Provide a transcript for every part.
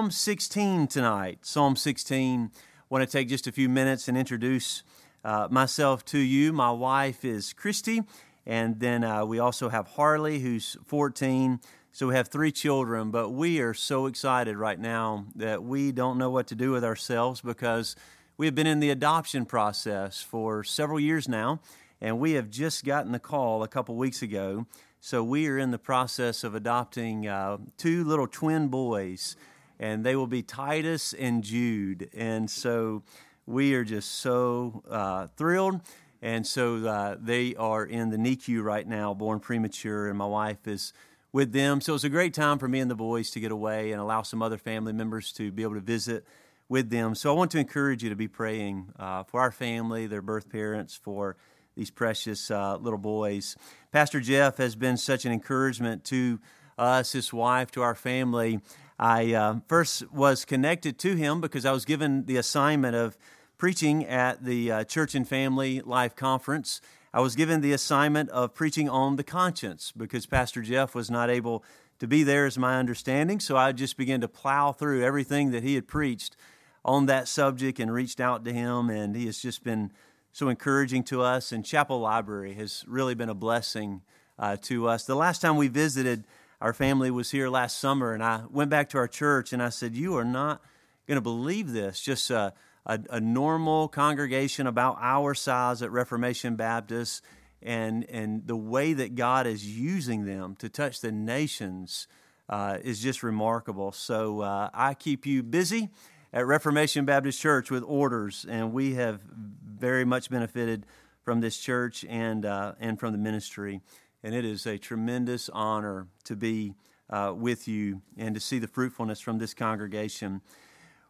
Psalm 16 tonight. Psalm 16. I want to take just a few minutes and introduce uh, myself to you. My wife is Christy, and then uh, we also have Harley, who's 14. So we have three children, but we are so excited right now that we don't know what to do with ourselves because we have been in the adoption process for several years now, and we have just gotten the call a couple weeks ago. So we are in the process of adopting uh, two little twin boys and they will be Titus and Jude. And so we are just so uh, thrilled. And so uh, they are in the NICU right now, born premature, and my wife is with them. So it's a great time for me and the boys to get away and allow some other family members to be able to visit with them. So I want to encourage you to be praying uh, for our family, their birth parents, for these precious uh, little boys. Pastor Jeff has been such an encouragement to us, his wife, to our family. I uh, first was connected to him because I was given the assignment of preaching at the uh, Church and Family Life Conference. I was given the assignment of preaching on the conscience because Pastor Jeff was not able to be there, as my understanding. So I just began to plow through everything that he had preached on that subject and reached out to him. And he has just been so encouraging to us. And Chapel Library has really been a blessing uh, to us. The last time we visited, our family was here last summer, and I went back to our church and I said, You are not going to believe this. Just a, a, a, normal congregation about our size at Reformation Baptist, and, and the way that God is using them to touch the nations uh, is just remarkable. So uh, I keep you busy at Reformation Baptist Church with orders, and we have very much benefited from this church and, uh, and from the ministry and it is a tremendous honor to be uh, with you and to see the fruitfulness from this congregation.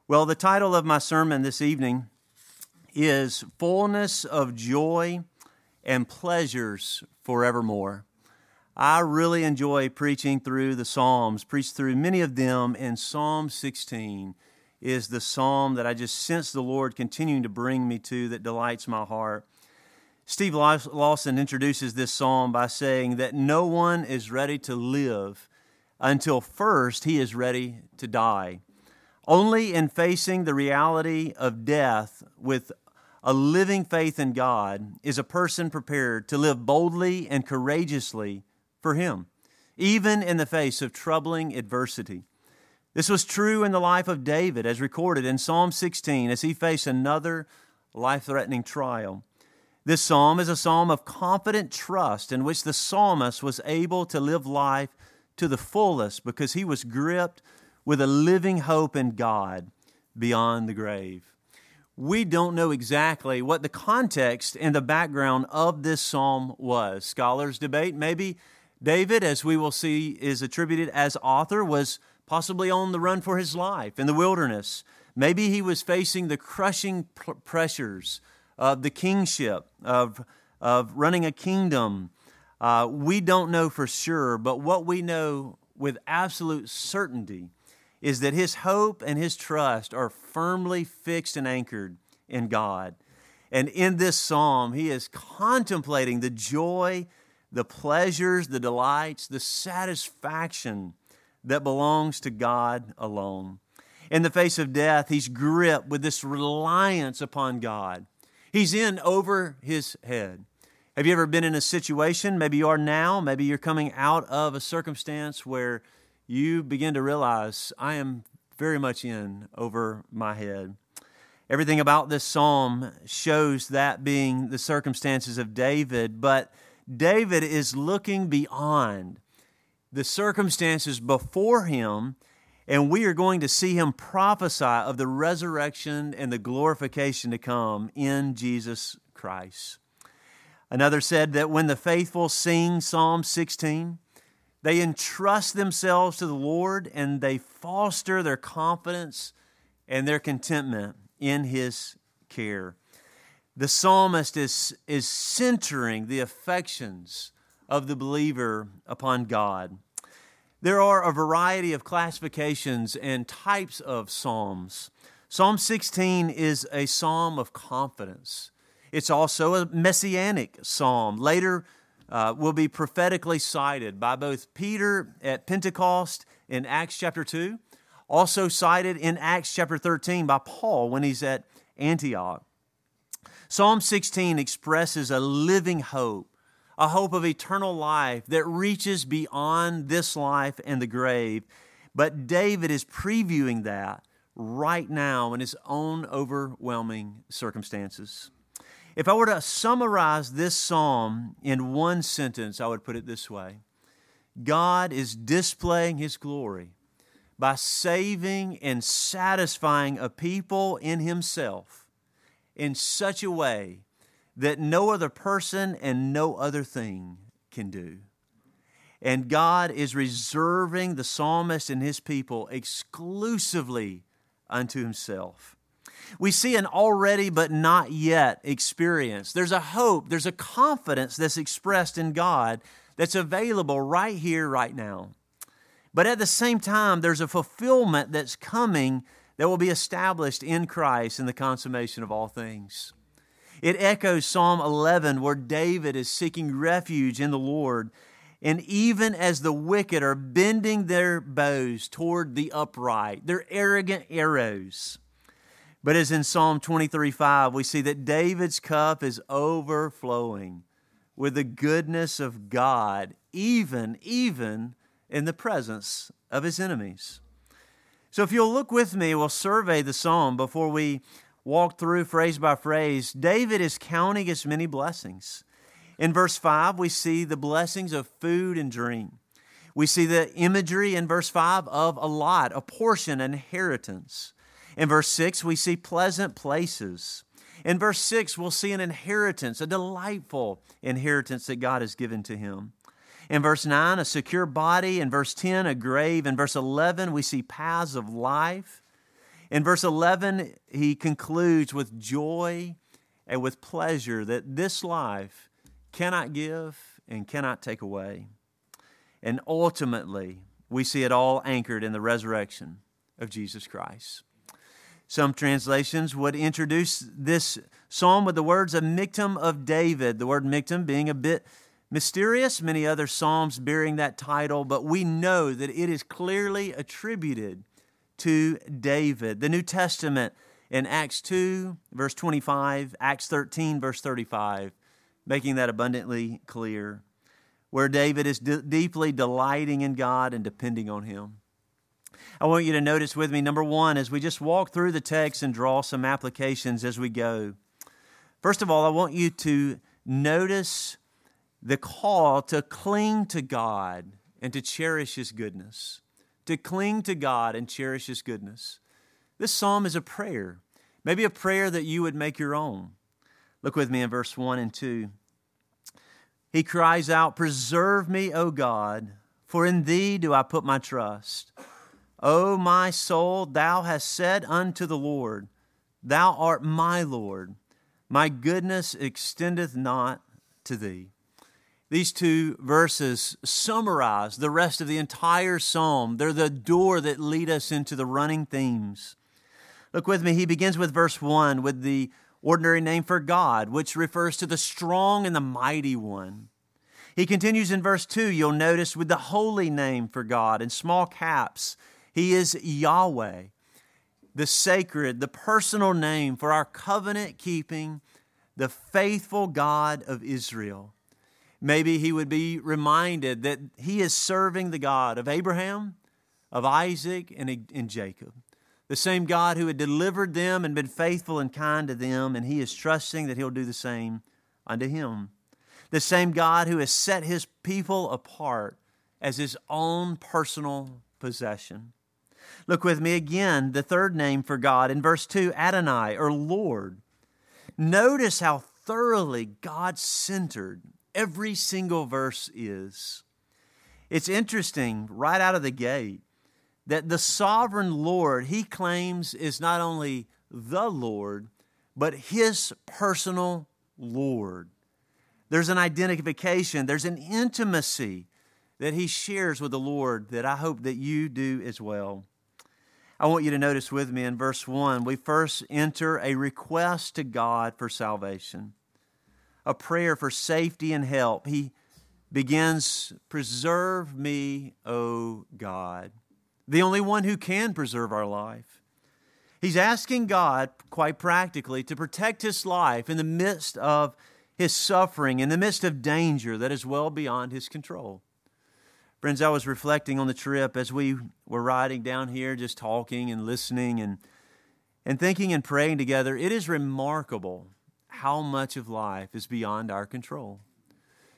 Well, the title of my sermon this evening is Fullness of Joy and Pleasures Forevermore. I really enjoy preaching through the Psalms, preach through many of them, and Psalm 16 is the psalm that I just sense the Lord continuing to bring me to that delights my heart. Steve Lawson introduces this psalm by saying that no one is ready to live until first he is ready to die. Only in facing the reality of death with a living faith in God is a person prepared to live boldly and courageously for Him, even in the face of troubling adversity. This was true in the life of David, as recorded in Psalm 16, as he faced another life threatening trial. This psalm is a psalm of confident trust in which the psalmist was able to live life to the fullest because he was gripped with a living hope in God beyond the grave. We don't know exactly what the context and the background of this psalm was. Scholars debate maybe David, as we will see, is attributed as author, was possibly on the run for his life in the wilderness. Maybe he was facing the crushing pressures of the kingship, of, of running a kingdom. Uh, we don't know for sure, but what we know with absolute certainty is that his hope and his trust are firmly fixed and anchored in God. And in this psalm, he is contemplating the joy, the pleasures, the delights, the satisfaction that belongs to God alone. In the face of death, he's gripped with this reliance upon God. He's in over his head. Have you ever been in a situation, maybe you are now, maybe you're coming out of a circumstance where you begin to realize, I am very much in over my head. Everything about this psalm shows that being the circumstances of David, but David is looking beyond the circumstances before him and we are going to see him prophesy of the resurrection and the glorification to come in Jesus Christ. Another said that when the faithful sing Psalm 16, they entrust themselves to the Lord and they foster their confidence and their contentment in His care. The psalmist is, is centering the affections of the believer upon God. There are a variety of classifications and types of psalms. Psalm 16 is a psalm of confidence. It's also a messianic psalm. Later, uh, will be prophetically cited by both Peter at Pentecost in Acts chapter 2, also cited in Acts chapter 13 by Paul when he's at Antioch. Psalm 16 expresses a living hope, a hope of eternal life that reaches beyond this life and the grave. But David is previewing that right now in his own overwhelming circumstances. If I were to summarize this psalm in one sentence, I would put it this way God is displaying his glory by saving and satisfying a people in himself in such a way that no other person and no other thing can do. And God is reserving the psalmist and his people exclusively unto himself. We see an already but not yet experience. There's a hope, there's a confidence that's expressed in God that's available right here, right now. But at the same time, there's a fulfillment that's coming that will be established in Christ in the consummation of all things. It echoes Psalm 11, where David is seeking refuge in the Lord. And even as the wicked are bending their bows toward the upright, their arrogant arrows. But as in Psalm 23 5, we see that David's cup is overflowing with the goodness of God, even, even in the presence of his enemies. So if you'll look with me, we'll survey the psalm before we walk through phrase by phrase. David is counting his many blessings. In verse 5, we see the blessings of food and drink. We see the imagery in verse 5 of a lot, a portion, an inheritance. In verse 6, we see pleasant places. In verse 6, we'll see an inheritance, a delightful inheritance that God has given to him. In verse 9, a secure body. In verse 10, a grave. In verse 11, we see paths of life. In verse 11, he concludes with joy and with pleasure that this life cannot give and cannot take away. And ultimately, we see it all anchored in the resurrection of Jesus Christ. Some translations would introduce this psalm with the words a Michtam of David, the word Michtam being a bit mysterious, many other psalms bearing that title, but we know that it is clearly attributed to David. The New Testament in Acts 2, verse 25, Acts 13, verse 35, making that abundantly clear, where David is d- deeply delighting in God and depending on Him. I want you to notice with me, number one, as we just walk through the text and draw some applications as we go. First of all, I want you to notice the call to cling to God and to cherish His goodness. To cling to God and cherish His goodness. This psalm is a prayer, maybe a prayer that you would make your own. Look with me in verse 1 and 2. He cries out, Preserve me, O God, for in Thee do I put my trust. O my soul, thou hast said unto the Lord, Thou art my Lord. My goodness extendeth not to thee. These two verses summarize the rest of the entire psalm. They're the door that lead us into the running themes. Look with me. He begins with verse 1 with the ordinary name for God, which refers to the strong and the mighty one. He continues in verse 2, you'll notice, with the holy name for God in small caps he is Yahweh, the sacred, the personal name for our covenant keeping, the faithful God of Israel. Maybe he would be reminded that he is serving the God of Abraham, of Isaac, and, and Jacob. The same God who had delivered them and been faithful and kind to them, and he is trusting that he'll do the same unto him. The same God who has set his people apart as his own personal possession. Look with me again, the third name for God in verse 2 Adonai or Lord. Notice how thoroughly God centered every single verse is. It's interesting right out of the gate that the sovereign Lord he claims is not only the Lord, but his personal Lord. There's an identification, there's an intimacy that he shares with the Lord that I hope that you do as well. I want you to notice with me in verse 1, we first enter a request to God for salvation, a prayer for safety and help. He begins, Preserve me, O God. the only one who can preserve our life. He's asking God, quite practically, to protect his life in the midst of his suffering, in the midst of danger that is well beyond his control. Friends, I was reflecting on the trip as we were riding down here, just talking and listening and, and thinking and praying together. It is remarkable how much of life is beyond our control.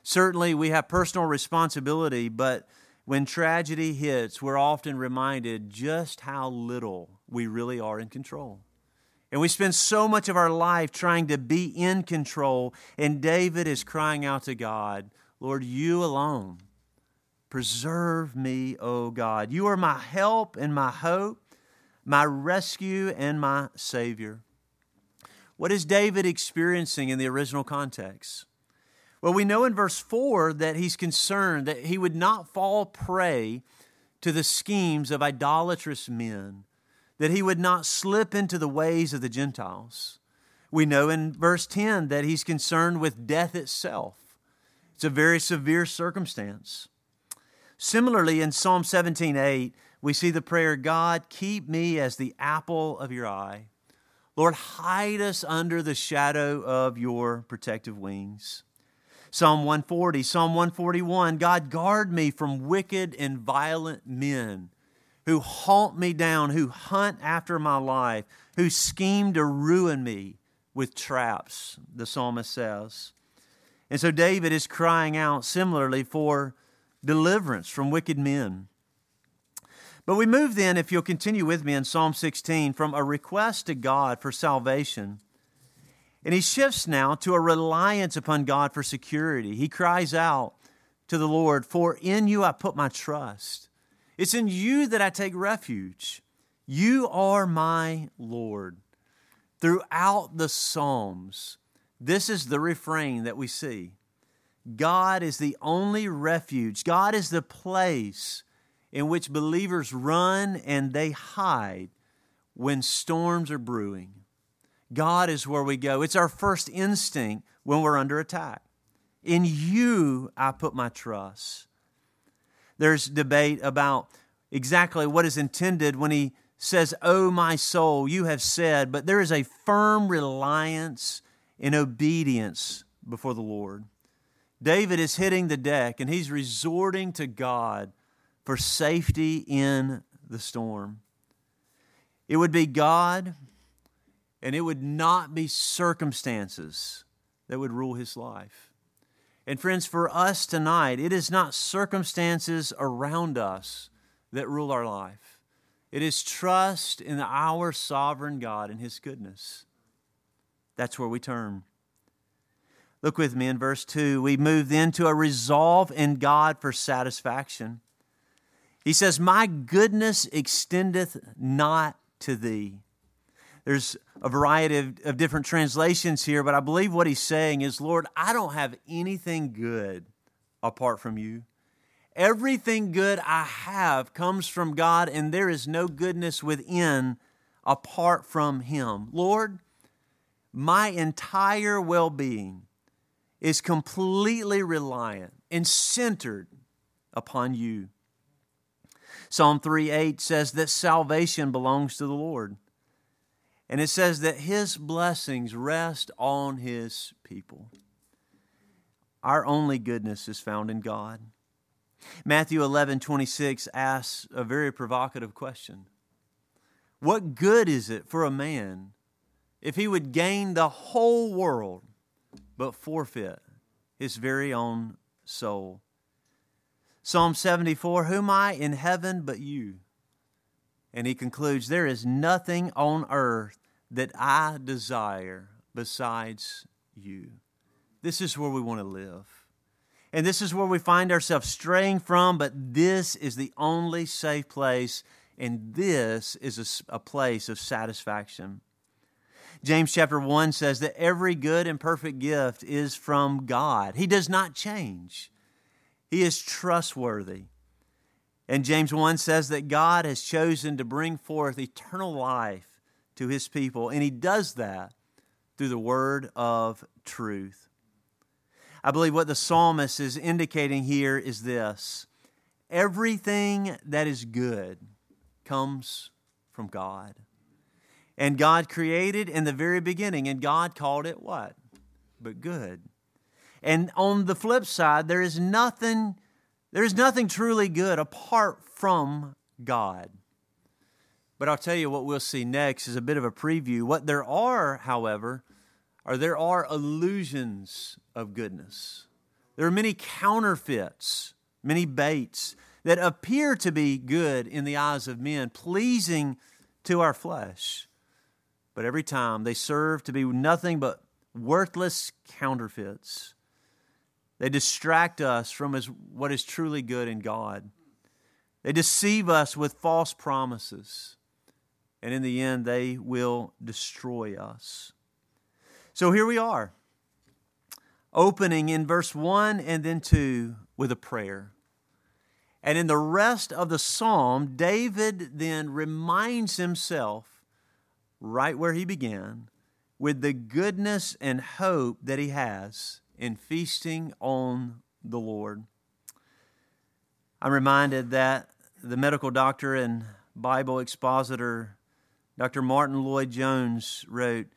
Certainly, we have personal responsibility, but when tragedy hits, we're often reminded just how little we really are in control. And we spend so much of our life trying to be in control. And David is crying out to God, Lord, you alone, preserve me, O God. You are my help and my hope, my rescue and my Savior. What is David experiencing in the original context? Well, we know in verse 4 that he's concerned that he would not fall prey to the schemes of idolatrous men that he would not slip into the ways of the Gentiles. We know in verse 10 that he's concerned with death itself. It's a very severe circumstance. Similarly, in Psalm 17:8, we see the prayer, God, keep me as the apple of your eye. Lord, hide us under the shadow of your protective wings. Psalm 140, Psalm 141, God, guard me from wicked and violent men who haunt me down, who hunt after my life, who scheme to ruin me with traps, the psalmist says. And so David is crying out similarly for deliverance from wicked men. But we move then, if you'll continue with me in Psalm 16, from a request to God for salvation. And he shifts now to a reliance upon God for security. He cries out to the Lord, For in you I put my trust. It's in you that I take refuge. You are my Lord. Throughout the Psalms, this is the refrain that we see God is the only refuge, God is the place in which believers run and they hide when storms are brewing. God is where we go. It's our first instinct when we're under attack. In you, I put my trust. There's debate about exactly what is intended when he says, Oh, my soul, you have said, but there is a firm reliance in obedience before the Lord. David is hitting the deck and he's resorting to God for safety in the storm. It would be God and it would not be circumstances that would rule his life. And friends, for us tonight, it is not circumstances around us that rule our life. It is trust in our sovereign God and His goodness. That's where we turn. Look with me in verse 2. We move then to a resolve in God for satisfaction. He says, My goodness extendeth not to thee. There's a variety of, of different translations here, but I believe what he's saying is, Lord, I don't have anything good apart from you. Everything good I have comes from God, and there is no goodness within apart from Him. Lord, my entire well being is completely reliant and centered upon you. Psalm 3 8 says that salvation belongs to the Lord. And it says that His blessings rest on His people. Our only goodness is found in God. Matthew 11, 26 asks a very provocative question What good is it for a man if he would gain the whole world but forfeit his very own soul? Psalm 74 Whom I in heaven but you? And he concludes, There is nothing on earth that I desire besides you. This is where we want to live. And this is where we find ourselves straying from, but this is the only safe place, and this is a, a, place of satisfaction. James chapter 1 says that every good and perfect gift is from God. He does not change, He is trustworthy. And James 1 says that God has chosen to bring forth eternal life to His people, and He does that through the word of truth. I believe what the psalmist is indicating here is this everything that is good comes from God. And God created in the very beginning, and God called it what? But good. And on the flip side, there is nothing, there is nothing truly good apart from God. But I'll tell you what we'll see next is a bit of a preview. What there are, however, are there are illusions of goodness. There are many counterfeits, many baits that appear to be good in the eyes of men, pleasing to our flesh. But every time they serve to be nothing but worthless counterfeits. They distract us from what is truly good in God. They deceive us with false promises. And in the end, they will destroy us. So here we are, opening in verse 1 and then 2 with a prayer. And in the rest of the psalm, David then reminds himself, right where he began, with the goodness and hope that he has in feasting on the Lord. I'm reminded that the medical doctor and Bible expositor, Dr. Martyn Lloyd-Jones, wrote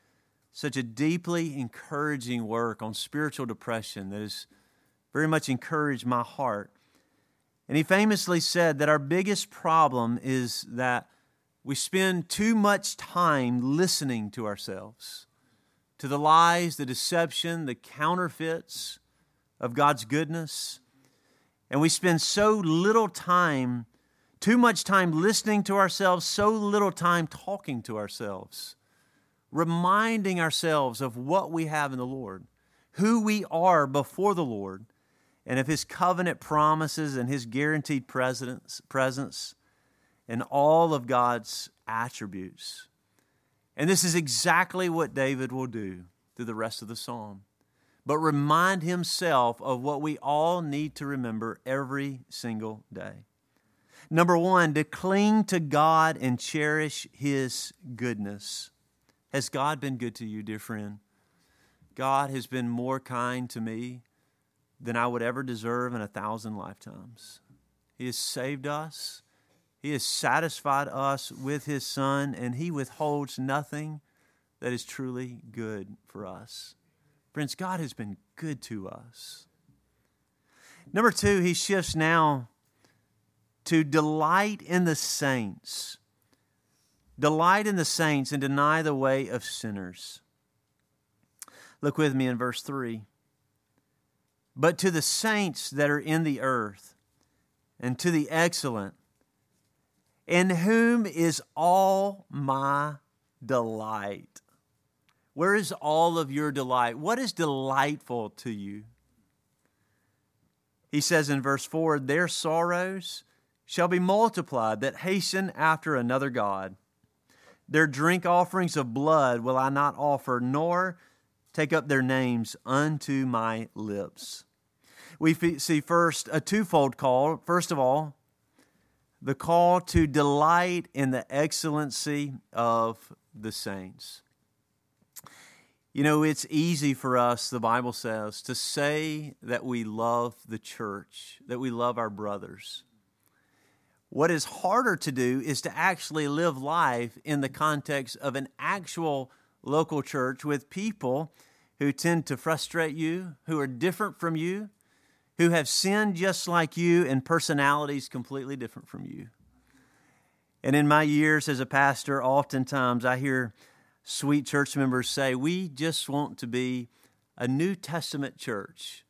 such a deeply encouraging work on spiritual depression that has very much encouraged my heart. And he famously said that our biggest problem is that we spend too much time listening to ourselves, to the lies, the deception, the counterfeits of God's goodness. And we spend so little time, too much time listening to ourselves, so little time talking to ourselves, reminding ourselves of what we have in the Lord, who we are before the Lord, and of His covenant promises and His guaranteed presence, presence and all of God's attributes. And this is exactly what David will do through the rest of the psalm. But remind himself of what we all need to remember every single day. Number one, to cling to God and cherish His goodness. Has God been good to you, dear friend? God has been more kind to me than I would ever deserve in a thousand lifetimes. He has saved us. He has satisfied us with His Son, and He withholds nothing that is truly good for us. Friends, God has been good to us. Number two, He shifts now to delight in the saints. Delight in the saints and deny the way of sinners. Look with me in verse 3 but to the saints that are in the earth, and to the excellent, in whom is all my delight. Where is all of your delight? What is delightful to you? He says in verse 4 Their sorrows shall be multiplied that hasten after another God. Their drink offerings of blood will I not offer, nor take up their names unto my lips we see first a twofold call. First of all, the call to delight in the excellency of the saints. You know, it's easy for us, the Bible says, to say that we love the church, that we love our brothers. What is harder to do is to actually live life in the context of an actual local church with people who tend to frustrate you, who are different from you, who have sinned just like you and personalities completely different from you. And in my years as a pastor, oftentimes I hear sweet church members say, We just want to be a New Testament church.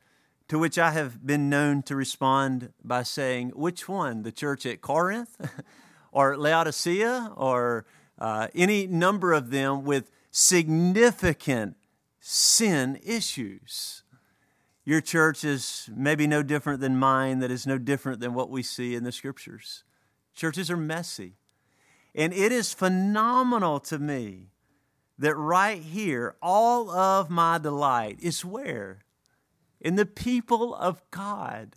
To which I have been known to respond by saying, Which one? The church at Corinth or Laodicea or uh, any number of them with significant sin issues. Your church is maybe no different than mine, that is no different than what we see in the scriptures. Churches are messy. And it is phenomenal to me that right here, all of my delight is where? In the people of God.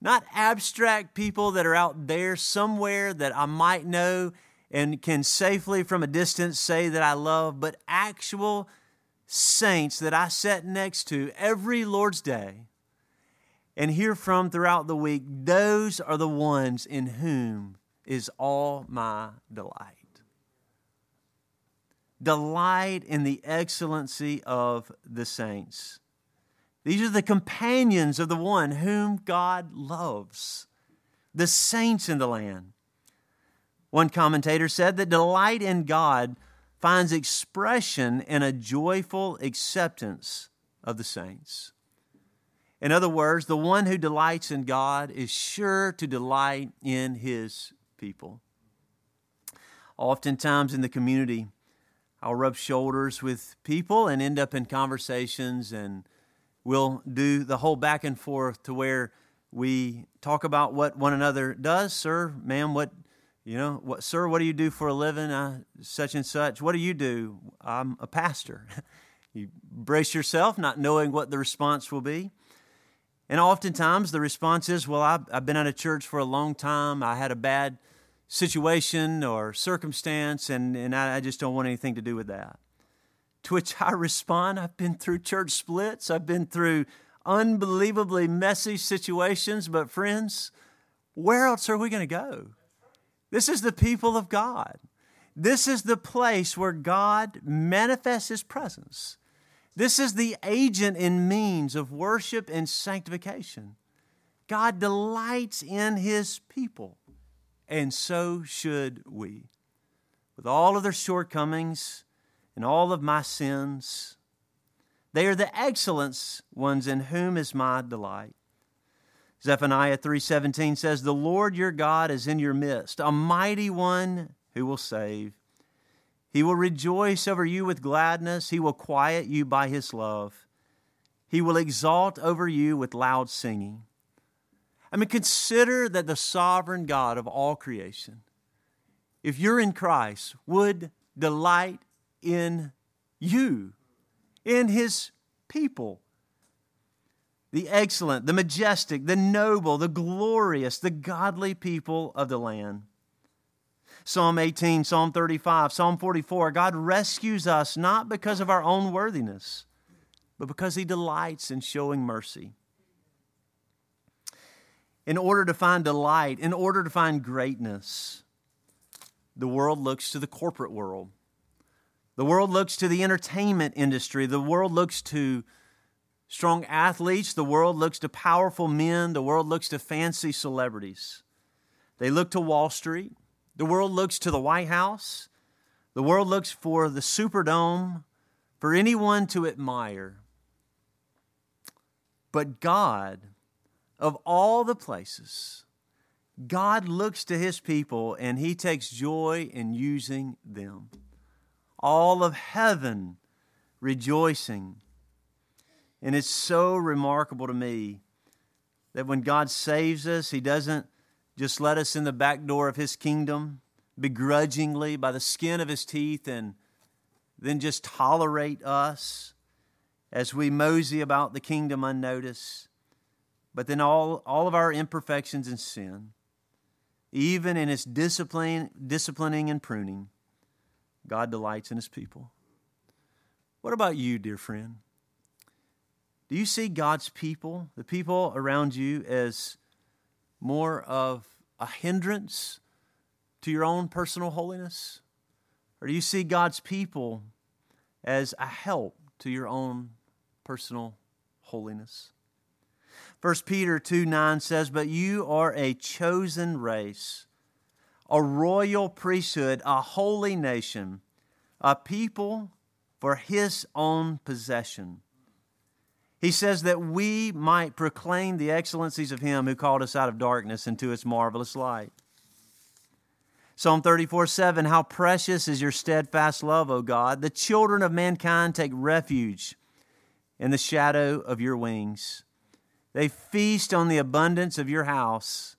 Not abstract people that are out there somewhere that I might know and can safely from a distance say that I love, but actual saints that I sat next to every Lord's Day and hear from throughout the week, those are the ones in whom is all my delight. Delight in the excellency of the saints. These are the companions of the one whom God loves, the saints in the land. One commentator said that delight in God finds expression in a joyful acceptance of the saints. In other words, the one who delights in God is sure to delight in his people. Oftentimes in the community, I'll rub shoulders with people and end up in conversations, and we'll do the whole back and forth to where we talk about what one another does. Sir, ma'am, what, you know, what, sir, what do you do for a living? Such and such. What do you do? I'm a pastor. you brace yourself, not knowing what the response will be. And oftentimes the response is, Well, I've, I've been out of church for a long time. I had a bad situation or circumstance, and, and I, I just don't want anything to do with that. To which I respond, I've been through church splits, I've been through unbelievably messy situations, but friends, where else are we going to go? This is the people of God. This is the place where God manifests His presence. This is the agent and means of worship and sanctification. God delights in His people, and so should we. With all of their shortcomings and all of my sins, they are the excellence ones in whom is my delight. Zephaniah 3:17 says, "The Lord your God is in your midst, a mighty one who will save. He will rejoice over you with gladness. He will quiet you by his love. He will exalt over you with loud singing. I mean, consider that the sovereign God of all creation, if you're in Christ, would delight in you, in his people. The excellent, the majestic, the noble, the glorious, the godly people of the land. Psalm 18, Psalm 35, Psalm 44. God rescues us not because of our own worthiness, but because He delights in showing mercy. In order to find delight, in order to find greatness, the world looks to the corporate world. The world looks to the entertainment industry. The world looks to strong athletes. The world looks to powerful men. The world looks to fancy celebrities. They look to Wall Street. The world looks to the White House. The world looks for the Superdome, for anyone to admire. But God, of all the places, God looks to his people and he takes joy in using them. All of heaven rejoicing. And it's so remarkable to me that when God saves us, he doesn't just let us in the back door of his kingdom begrudgingly by the skin of his teeth and then just tolerate us as we mosey about the kingdom unnoticed. But then all, all of our imperfections and sin, even in his discipline, disciplining and pruning, God delights in his people. What about you, dear friend? Do you see God's people, the people around you, as more of a hindrance to your own personal holiness? Or do you see God's people as a help to your own personal holiness? 1 Peter 2 9 says, But you are a chosen race, a royal priesthood, a holy nation, a people for his own possession he says that we might proclaim the excellencies of Him who called us out of darkness into His marvelous light. Psalm 34 7 How precious is your steadfast love, O God! The children of mankind take refuge in the shadow of your wings. They feast on the abundance of your house,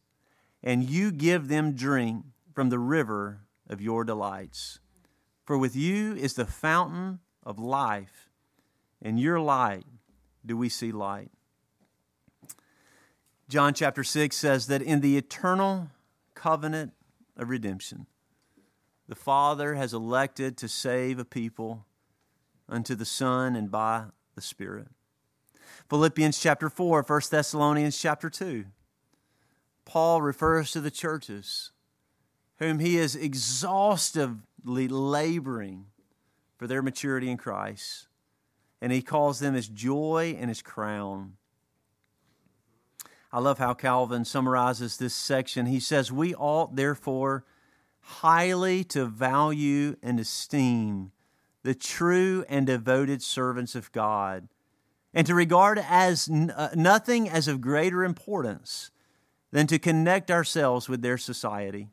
and you give them drink from the river of your delights. For with you is the fountain of life, and your light do we see light. John chapter 6 says that in the eternal covenant of redemption, the Father has elected to save a people unto the Son and by the Spirit. Philippians chapter 4, 1 Thessalonians chapter 2. Paul refers to the churches whom he is exhaustively laboring for their maturity in Christ. And he calls them his joy and his crown. I love how Calvin summarizes this section. He says, We ought, therefore, highly to value and esteem the true and devoted servants of God, and to regard as uh, nothing as of greater importance than to connect ourselves with their society.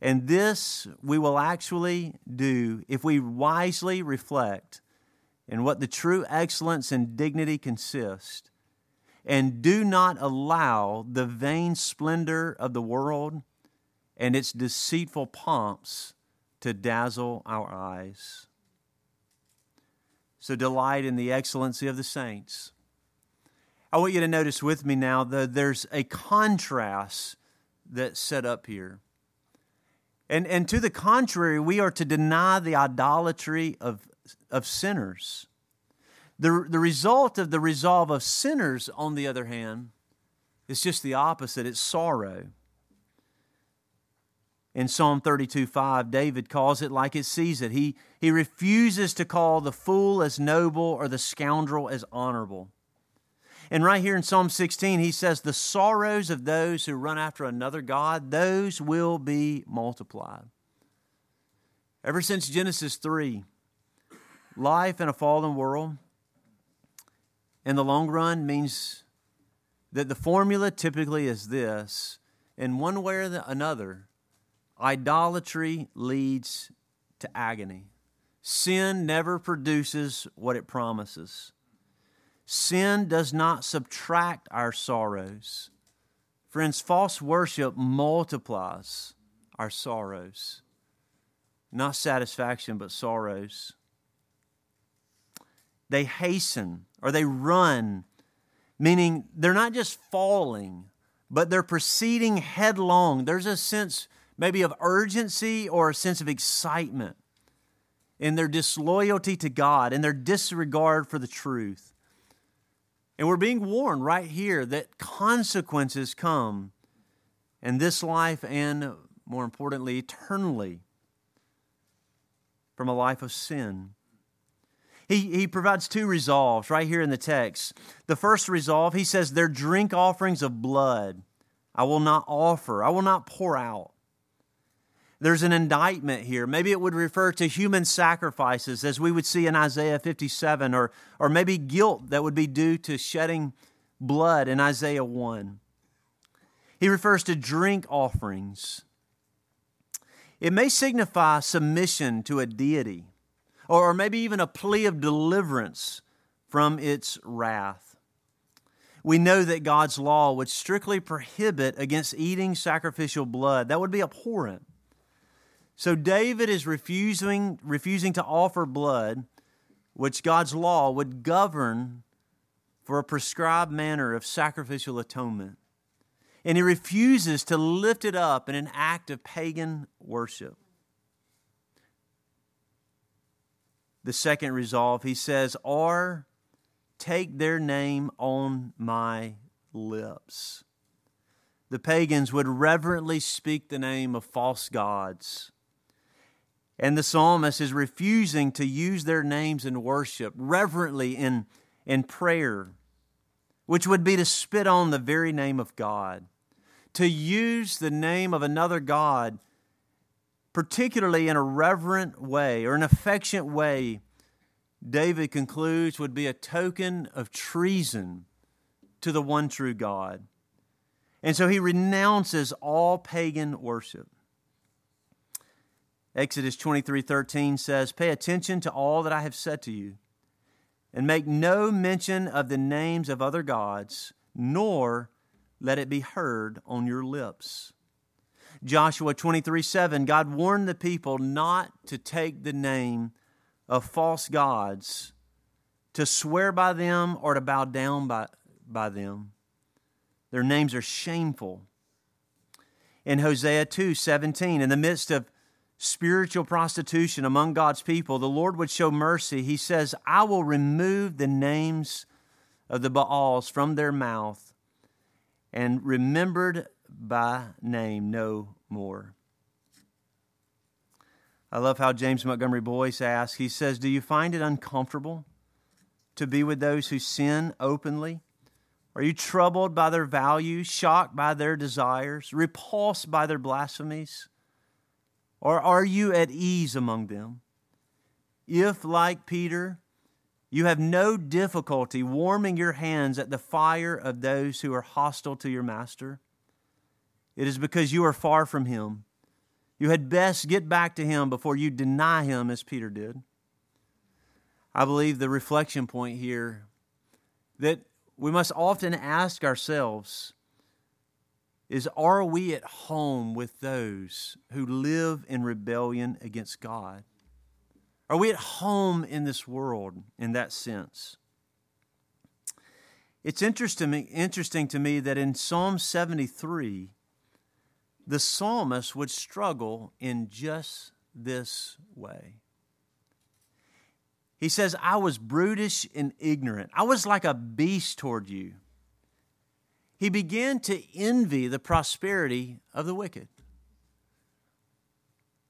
And this we will actually do if we wisely reflect in what the true excellence and dignity consist, and do not allow the vain splendor of the world and its deceitful pomps to dazzle our eyes. So delight in the excellency of the saints. I want you to notice with me now that there's a contrast that's set up here. And, and to the contrary, we are to deny the idolatry of, of sinners. The, the result of the resolve of sinners, on the other hand, is just the opposite it's sorrow. In Psalm 32 5, David calls it like it sees it. He, he refuses to call the fool as noble or the scoundrel as honorable. And right here in Psalm 16, he says, The sorrows of those who run after another God, those will be multiplied. Ever since Genesis 3, life in a fallen world in the long run means that the formula typically is this in one way or another, idolatry leads to agony. Sin never produces what it promises. Sin does not subtract our sorrows. Friends, false worship multiplies our sorrows. Not satisfaction, but sorrows. They hasten or they run, meaning they're not just falling, but they're proceeding headlong. There's a sense maybe of urgency or a sense of excitement in their disloyalty to God and their disregard for the truth. And we're being warned right here that consequences come in this life and, more importantly, eternally from a life of sin. He, he provides two resolves right here in the text. The first resolve, he says, Their drink offerings of blood I will not offer, I will not pour out there's an indictment here. Maybe it would refer to human sacrifices, as we would see in Isaiah 57, or, or maybe guilt that would be due to shedding blood in Isaiah 1. He refers to drink offerings. It may signify submission to a deity, or maybe even a plea of deliverance from its wrath. We know that God's law would strictly prohibit against eating sacrificial blood. That would be abhorrent. So David is refusing, refusing to offer blood, which God's law would govern for a prescribed manner of sacrificial atonement. And he refuses to lift it up in an act of pagan worship. The second resolve, he says, or take their name on my lips. The pagans would reverently speak the name of false gods and the psalmist is refusing to use their names in worship, reverently in, in prayer, which would be to spit on the very name of God. To use the name of another God, particularly in a reverent way or an affectionate way, David concludes would be a token of treason to the one true God. And so he renounces all pagan worship. Exodus 23 13 says, Pay attention to all that I have said to you, and make no mention of the names of other gods, nor let it be heard on your lips. Joshua 23 7, God warned the people not to take the name of false gods, to swear by them, or to bow down by, by them. Their names are shameful. In Hosea 2 17, in the midst of spiritual prostitution among God's people, the Lord would show mercy. He says, I will remove the names of the Baals from their mouth and remembered by name no more. I love how James Montgomery Boice asks, he says, Do you find it uncomfortable to be with those who sin openly? Are you troubled by their values, shocked by their desires, repulsed by their blasphemies? Or are you at ease among them? If, like Peter, you have no difficulty warming your hands at the fire of those who are hostile to your master, it is because you are far from him. You had best get back to him before you deny him as Peter did. I believe the reflection point here that we must often ask ourselves is are we at home with those who live in rebellion against God? Are we at home in this world in that sense? It's interesting, interesting to me that in Psalm 73, the psalmist would struggle in just this way. He says, I was brutish and ignorant. I was like a beast toward you. He began to envy the prosperity of the wicked.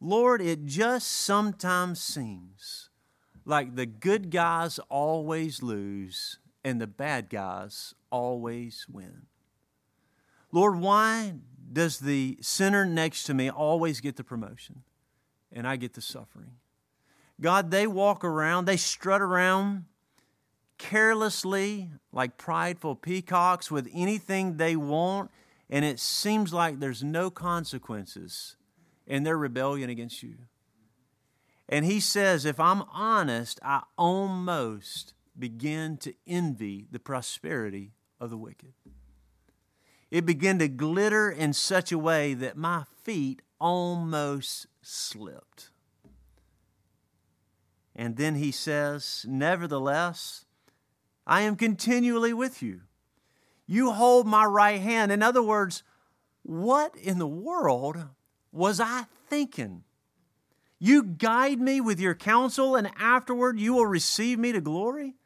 Lord, it just sometimes seems like the good guys always lose and the bad guys always win. Lord, why does the sinner next to me always get the promotion and I get the suffering? God, they walk around, they strut around carelessly like prideful peacocks with anything they want, and it seems like there's no consequences in their rebellion against you. And he says, if I'm honest, I almost begin to envy the prosperity of the wicked. It began to glitter in such a way that my feet almost slipped. And then he says, Nevertheless, I am continually with you. You hold my right hand. In other words, what in the world was I thinking? You guide me with your counsel, and afterward you will receive me to glory?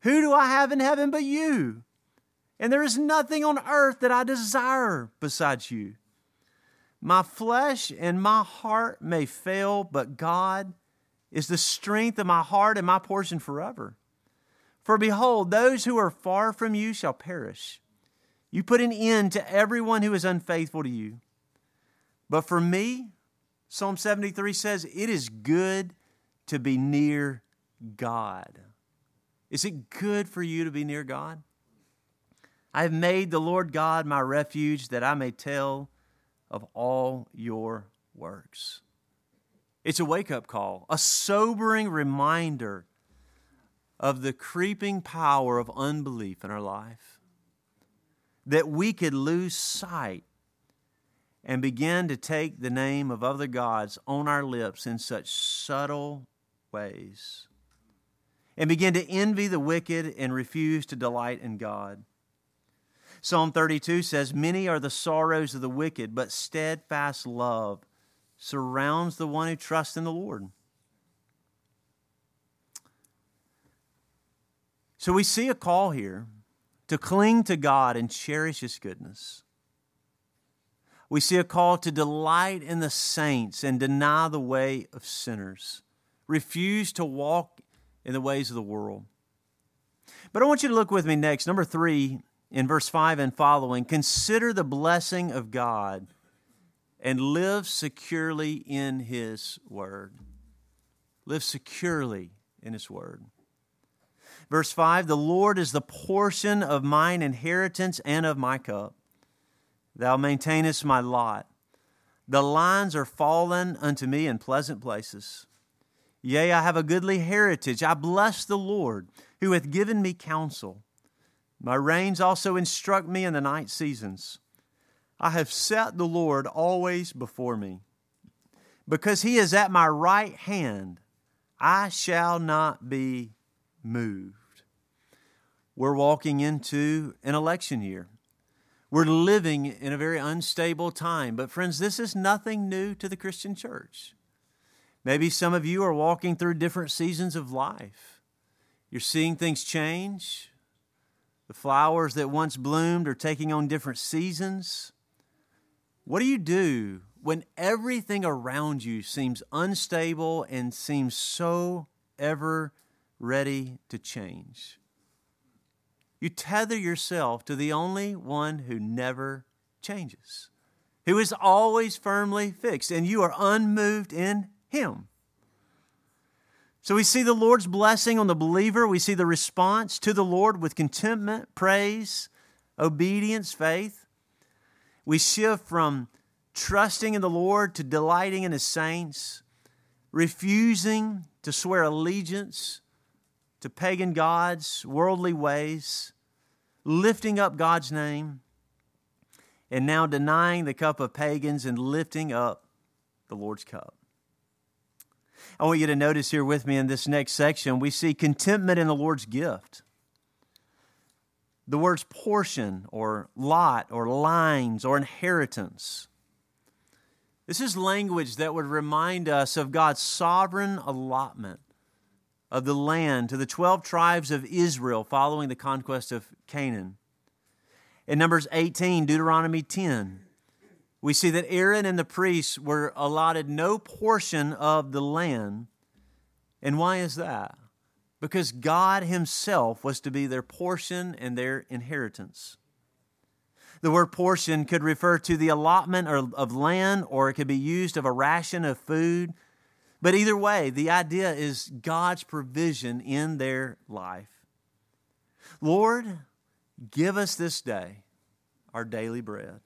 Who do I have in heaven but you? And there is nothing on earth that I desire besides you. My flesh and my heart may fail, but God is the strength of my heart and my portion forever. For behold, those who are far from you shall perish. You put an end to everyone who is unfaithful to you. But for me, Psalm 73 says, it is good to be near God. Is it good for you to be near God? I have made the Lord God my refuge that I may tell of all your works. It's a wake up call, a sobering reminder of the creeping power of unbelief in our life. That we could lose sight and begin to take the name of other gods on our lips in such subtle ways. And begin to envy the wicked and refuse to delight in God. Psalm 32 says, Many are the sorrows of the wicked, but steadfast love surrounds the one who trusts in the Lord. So we see a call here to cling to God and cherish His goodness. We see a call to delight in the saints and deny the way of sinners, refuse to walk in the ways of the world. But I want you to look with me next, number three, in verse 5 and following. Consider the blessing of God and live securely in His Word. Live securely in His Word. Verse 5 The Lord is the portion of mine inheritance and of my cup. Thou maintainest my lot. The lines are fallen unto me in pleasant places. Yea, I have a goodly heritage. I bless the Lord, who hath given me counsel. My reins also instruct me in the night seasons. I have set the Lord always before me. Because he is at my right hand, I shall not be moved. We're walking into an election year. We're living in a very unstable time. But, friends, this is nothing new to the Christian church. Maybe some of you are walking through different seasons of life. You're seeing things change. The flowers that once bloomed are taking on different seasons. What do you do when everything around you seems unstable and seems so ever ready to change. You tether yourself to the only one who never changes, who is always firmly fixed, and you are unmoved in Him. So we see the Lord's blessing on the believer. We see the response to the Lord with contentment, praise, obedience, faith. We shift from trusting in the Lord to delighting in His saints, refusing to swear allegiance to pagan gods, worldly ways, lifting up God's name, and now denying the cup of pagans and lifting up the Lord's cup. I want you to notice here with me in this next section, we see contentment in the Lord's gift. The words portion or lot or lines or inheritance. This is language that would remind us of God's sovereign allotment of the land to the 12 tribes of Israel following the conquest of Canaan. In Numbers 18, Deuteronomy 10, we see that Aaron and the priests were allotted no portion of the land. And why is that? Because God Himself was to be their portion and their inheritance. The word portion could refer to the allotment of land, or it could be used of a ration of food. But either way, the idea is God's provision in their life. Lord, give us this day our daily bread.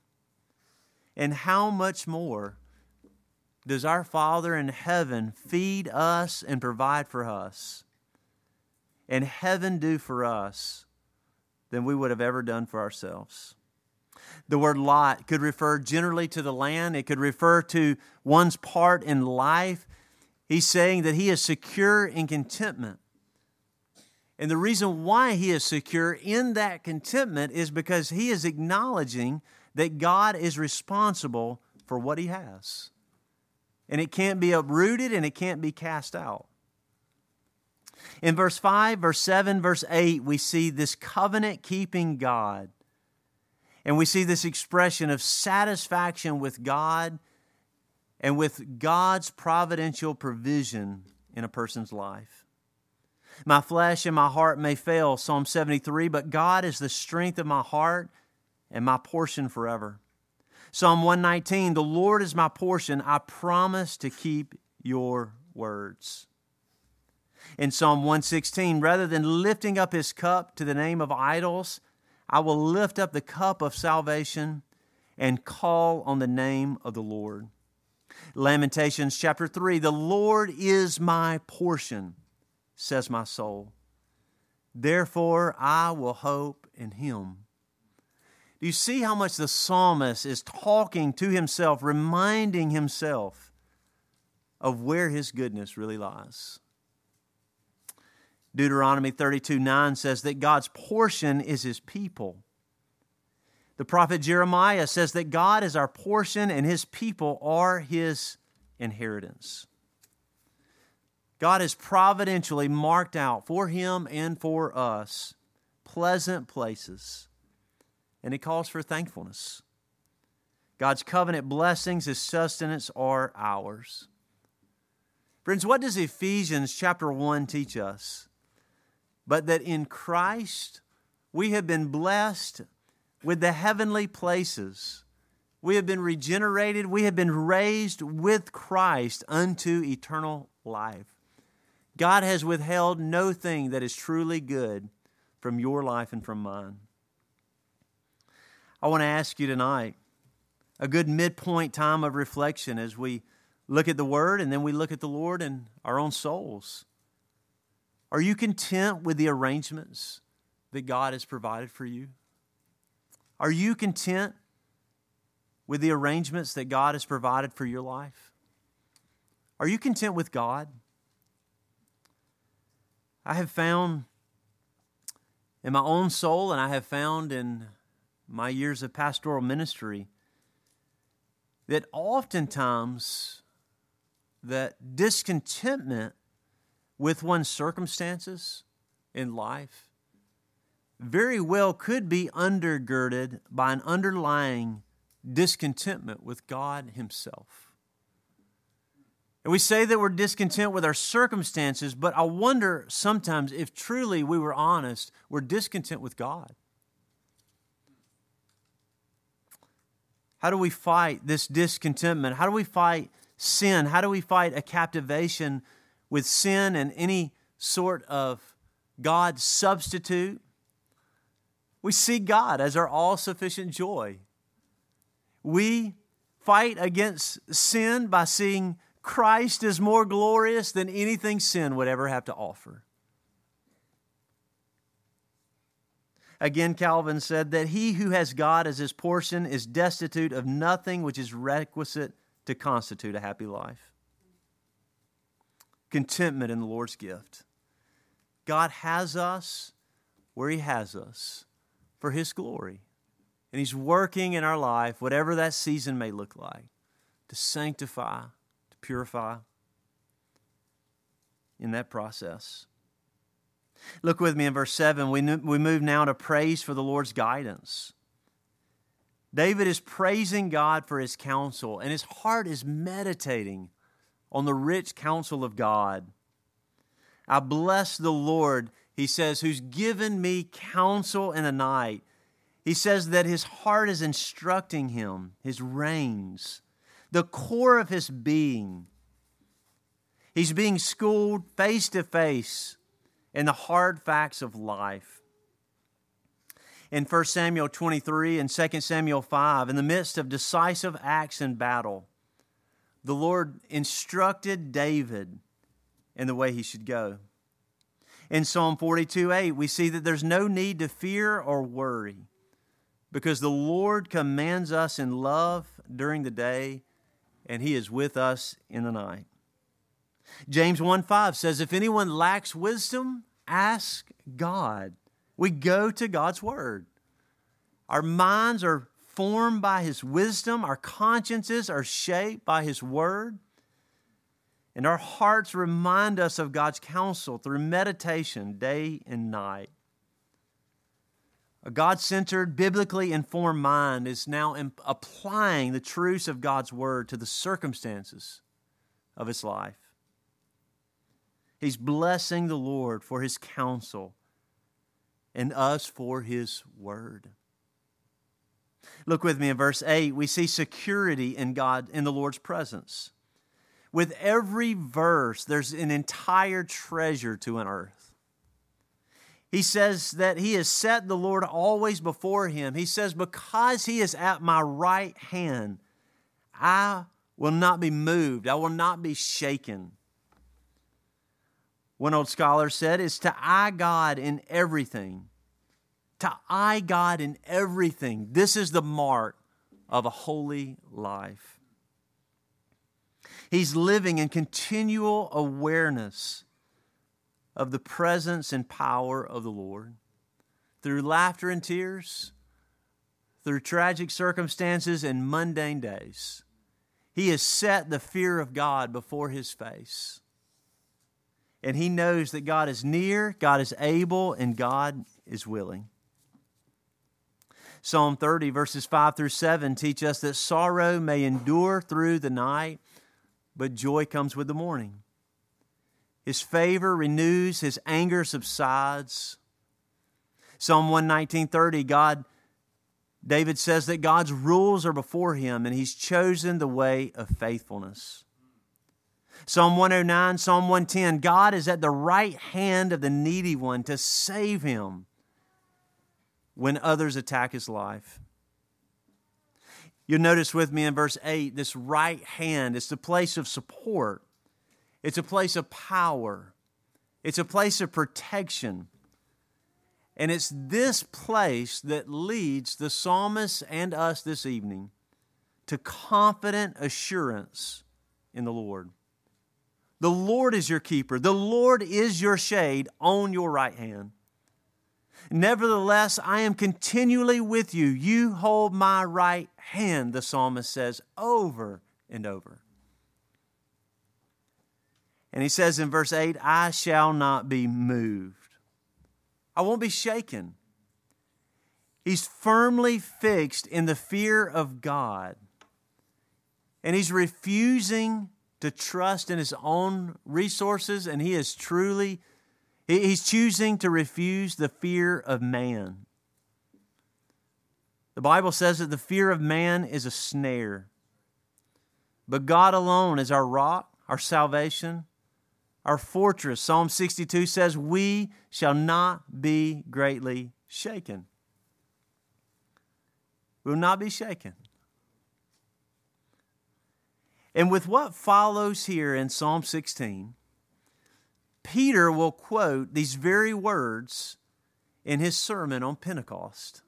And how much more does our Father in heaven feed us and provide for us? And heaven do for us than we would have ever done for ourselves. The word lot could refer generally to the land, it could refer to one's part in life. He's saying that he is secure in contentment. And the reason why he is secure in that contentment is because he is acknowledging that God is responsible for what he has. And it can't be uprooted and it can't be cast out. In verse 5, verse 7, verse 8, we see this covenant keeping God. And we see this expression of satisfaction with God and with God's providential provision in a person's life. My flesh and my heart may fail, Psalm 73, but God is the strength of my heart and my portion forever. Psalm 119 The Lord is my portion. I promise to keep your words. In Psalm 116, rather than lifting up his cup to the name of idols, I will lift up the cup of salvation and call on the name of the Lord. Lamentations chapter 3 The Lord is my portion, says my soul. Therefore I will hope in him. Do you see how much the psalmist is talking to himself, reminding himself of where his goodness really lies? Deuteronomy 32 9 says that God's portion is his people. The prophet Jeremiah says that God is our portion and his people are his inheritance. God has providentially marked out for him and for us pleasant places and it calls for thankfulness. God's covenant blessings, His sustenance are ours. Friends, what does Ephesians chapter 1 teach us? But that in Christ we have been blessed with the heavenly places. We have been regenerated. We have been raised with Christ unto eternal life. God has withheld no thing that is truly good from your life and from mine. I want to ask you tonight a good midpoint time of reflection as we look at the Word and then we look at the Lord and our own souls. Are you content with the arrangements that God has provided for you? Are you content with the arrangements that God has provided for your life? Are you content with God? I have found in my own soul, and I have found in my years of pastoral ministry that oftentimes that discontentment with one's circumstances in life very well could be undergirded by an underlying discontentment with God Himself. And we say that we're discontent with our circumstances, but I wonder sometimes if truly we were honest, we're discontent with God. How do we fight this discontentment? How do we fight sin? How do we fight a captivation with sin and any sort of God substitute? We see God as our all sufficient joy. We fight against sin by seeing Christ as more glorious than anything sin would ever have to offer. Again, Calvin said that he who has God as his portion is destitute of nothing which is requisite to constitute a happy life. Contentment in the Lord's gift. God has us where he has us for his glory. And he's working in our life, whatever that season may look like, to sanctify, to purify in that process. Look with me in verse 7. We, we move now to praise for the Lord's guidance. David is praising God for his counsel, and his heart is meditating on the rich counsel of God. I bless the Lord, he says, who's given me counsel in the night. He says that his heart is instructing him, his reins, the core of his being. He's being schooled face to face in the hard facts of life. In 1 Samuel 23 and 2 Samuel 5, in the midst of decisive acts in battle, the Lord instructed David in the way he should go. In Psalm 42 8, we see that there's no need to fear or worry because the Lord commands us in love during the day and he is with us in the night. James 1 5 says, If anyone lacks wisdom, ask God. We go to God's Word. Our minds are formed by His wisdom, our consciences are shaped by His Word, and our hearts remind us of God's counsel through meditation day and night. A God centered, biblically informed mind is now applying the truths of God's Word to the circumstances of its life. He's blessing the Lord for his counsel and us for his word. Look with me in verse 8. We see security in God, in the Lord's presence. With every verse, there's an entire treasure to unearth. He says that he has set the Lord always before him. He says, Because he is at my right hand, I will not be moved, I will not be shaken. One old scholar said, is to eye God in everything. To eye God in everything. This is the mark of a holy life. He's living in continual awareness of the presence and power of the Lord. Through laughter and tears, through tragic circumstances and mundane days, He has set the fear of God before His face and he knows that God is near, God is able, and God is willing. Psalm 30, verses 5 through 7 teach us that sorrow may endure through the night, but joy comes with the morning. His favor renews, his anger subsides. Psalm 119:30, God David says that God's rules are before him and he's chosen the way of faithfulness. Psalm 109, Psalm 110 God is at the right hand of the needy one to save him when others attack his life. You'll notice with me in verse 8 this right hand is the place of support, it's a place of power, it's a place of protection. And it's this place that leads the psalmist and us this evening to confident assurance in the Lord. The Lord is your keeper. The Lord is your shade on your right hand. Nevertheless, I am continually with you. You hold my right hand, the psalmist says over and over. And he says in verse 8, I shall not be moved. I won't be shaken. He's firmly fixed in the fear of God. And he's refusing to trust in his own resources, and he is truly, he's choosing to refuse the fear of man. The Bible says that the fear of man is a snare. But God alone is our rock, our salvation, our fortress. Psalm 62 says, We shall not be greatly shaken. We will not be shaken. And with what follows here in Psalm 16, Peter will quote these very words in his sermon on Pentecost.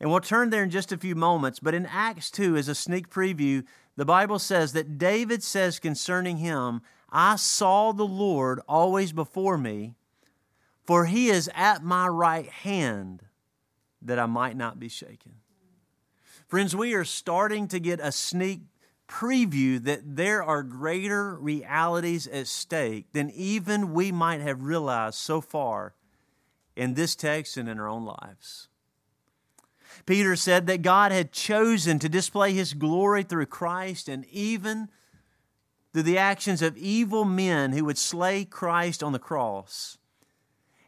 And we'll turn there in just a few moments. But in Acts 2, as a sneak preview, the Bible says that David says concerning him, I saw the Lord always before me, for he is at my right hand that I might not be shaken. Friends, we are starting to get a sneak preview that there are greater realities at stake than even we might have realized so far in this text and in our own lives. Peter said that God had chosen to display his glory through Christ and even through the actions of evil men who would slay Christ on the cross.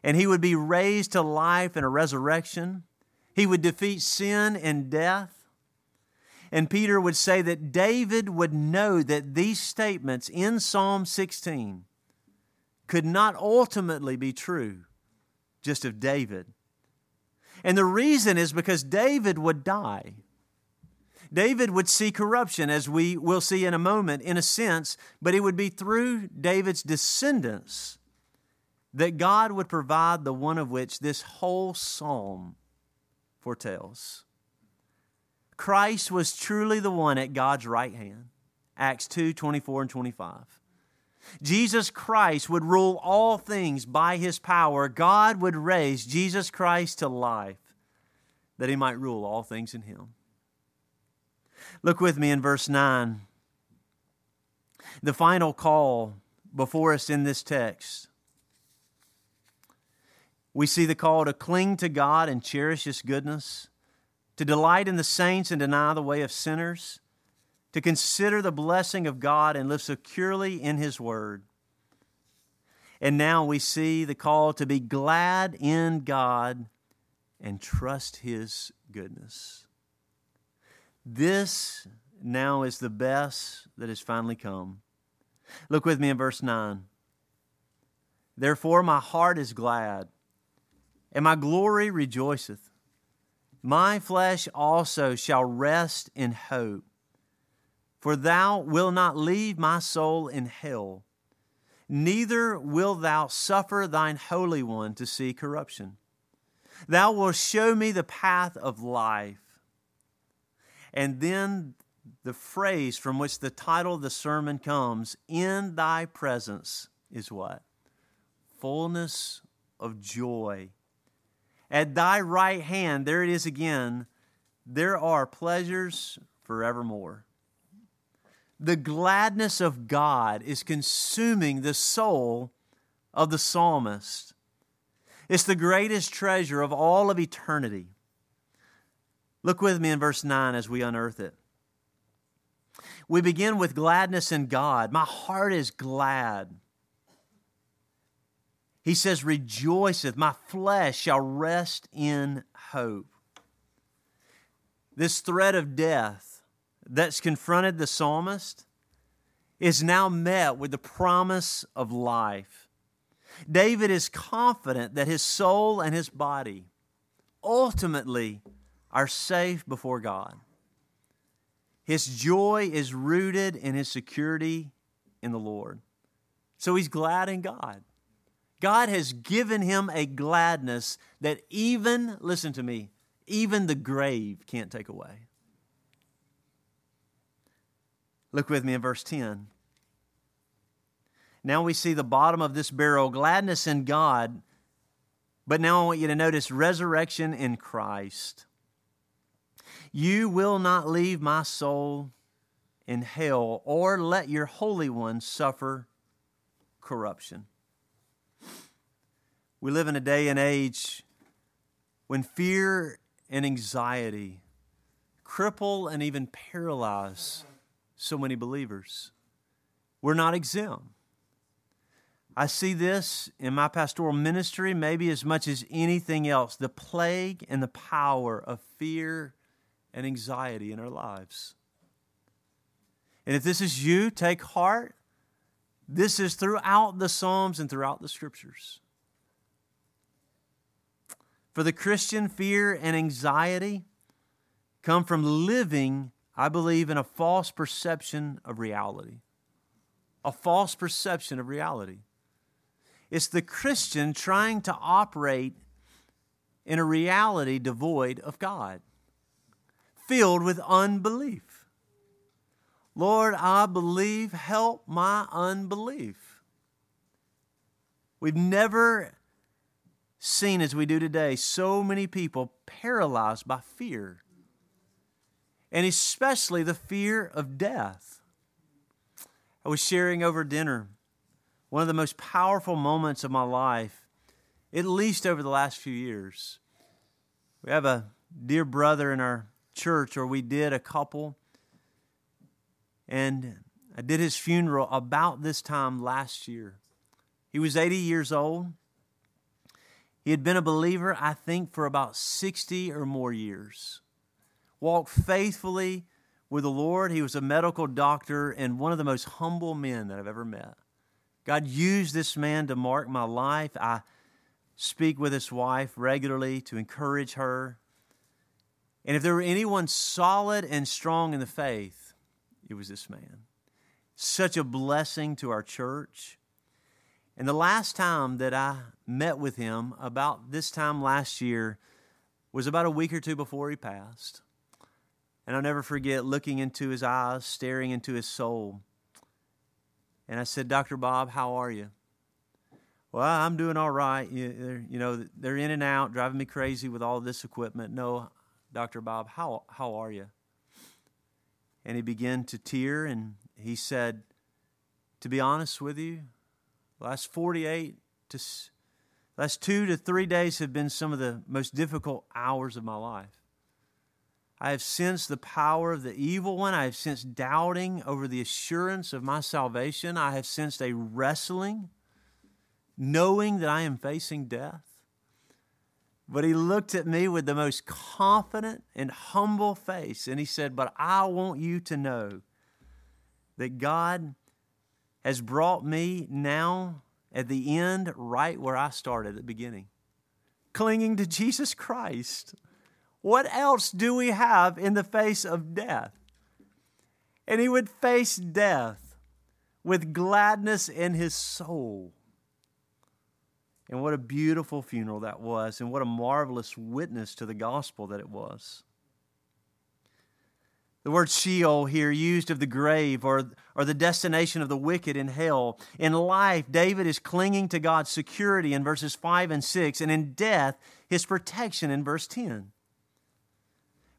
And he would be raised to life in a resurrection. He would defeat sin and death. And Peter would say that David would know that these statements in Psalm 16 could not ultimately be true just of David. And the reason is because David would die. David would see corruption, as we will see in a moment, in a sense, but it would be through David's descendants that God would provide the one of which this whole psalm foretells. Christ was truly the one at God's right hand. Acts 2 24 and 25. Jesus Christ would rule all things by his power. God would raise Jesus Christ to life that he might rule all things in him. Look with me in verse 9. The final call before us in this text. We see the call to cling to God and cherish His goodness to delight in the saints and deny the way of sinners, to consider the blessing of God and live securely in His Word. And now we see the call to be glad in God and trust His goodness. This now is the best that has finally come. Look with me in verse 9. Therefore, my heart is glad, and my glory rejoiceth. My flesh also shall rest in hope. For thou wilt not leave my soul in hell, neither wilt thou suffer thine Holy One to see corruption. Thou wilt show me the path of life. And then the phrase from which the title of the sermon comes, in thy presence, is what? Fullness of joy at thy right hand, there it is again, there are pleasures forevermore. The gladness of God is consuming the soul of the psalmist. It's the greatest treasure of all of eternity. Look with me in verse 9 as we unearth it. We begin with gladness in God. My heart is glad. He says, Rejoiceth, my flesh shall rest in hope. This threat of death that's confronted the psalmist is now met with the promise of life. David is confident that his soul and his body ultimately are safe before God. His joy is rooted in his security in the Lord. So he's glad in God. God has given him a gladness that even, listen to me, even the grave can't take away. Look with me in verse 10. Now we see the bottom of this barrel gladness in God, but now I want you to notice resurrection in Christ. You will not leave my soul in hell or let your Holy One suffer corruption. We live in a day and age when fear and anxiety cripple and even paralyze so many believers. We're not exempt. I see this in my pastoral ministry, maybe as much as anything else the plague and the power of fear and anxiety in our lives. And if this is you, take heart. This is throughout the Psalms and throughout the Scriptures. For the Christian, fear and anxiety come from living, I believe, in a false perception of reality. A false perception of reality. It's the Christian trying to operate in a reality devoid of God, filled with unbelief. Lord, I believe, help my unbelief. We've never seen as we do today so many people paralyzed by fear, and especially the fear of death. I was sharing over dinner one of the most powerful moments of my life, at least over the last few years. We have a dear brother in our church, or we did a couple, and I did his funeral about this time last year. He was 80 years old. He had been a believer, I think, for about 60 or more years. Walked faithfully with the Lord. He was a medical doctor and one of the most humble men that I've ever met. God used this man to mark my life. I speak with his wife regularly to encourage her. And if there were anyone solid and strong in the faith, it was this man. Such a blessing to our church. And the last time that I met with him, about this time last year, was about a week or two before he passed. And I'll never forget looking into his eyes, staring into his soul. And I said, Dr. Bob, how are you? Well, I'm doing all right. You, know, they're in and out, driving me crazy with all this equipment. No, Dr. Bob, how, how are you? And he began to tear and he said, To be honest with you, last 48 to last two to three days have been some of the most difficult hours of my life. I have sensed the power of the evil one. I have sensed doubting over the assurance of my salvation. I have sensed a wrestling, knowing that I am facing death. But he looked at me with the most confident and humble face, and he said, But I want you to know that God has brought me now at the end right where I started at the beginning, clinging to Jesus Christ. What else do we have in the face of death? And he would face death with gladness in his soul. And what a beautiful funeral that was, and what a marvelous witness to the gospel that it was. The word Sheol here, used of the grave or, or the destination of the wicked in hell. In life, David is clinging to God's security in verses 5 and 6, and in death, his protection in verse 10.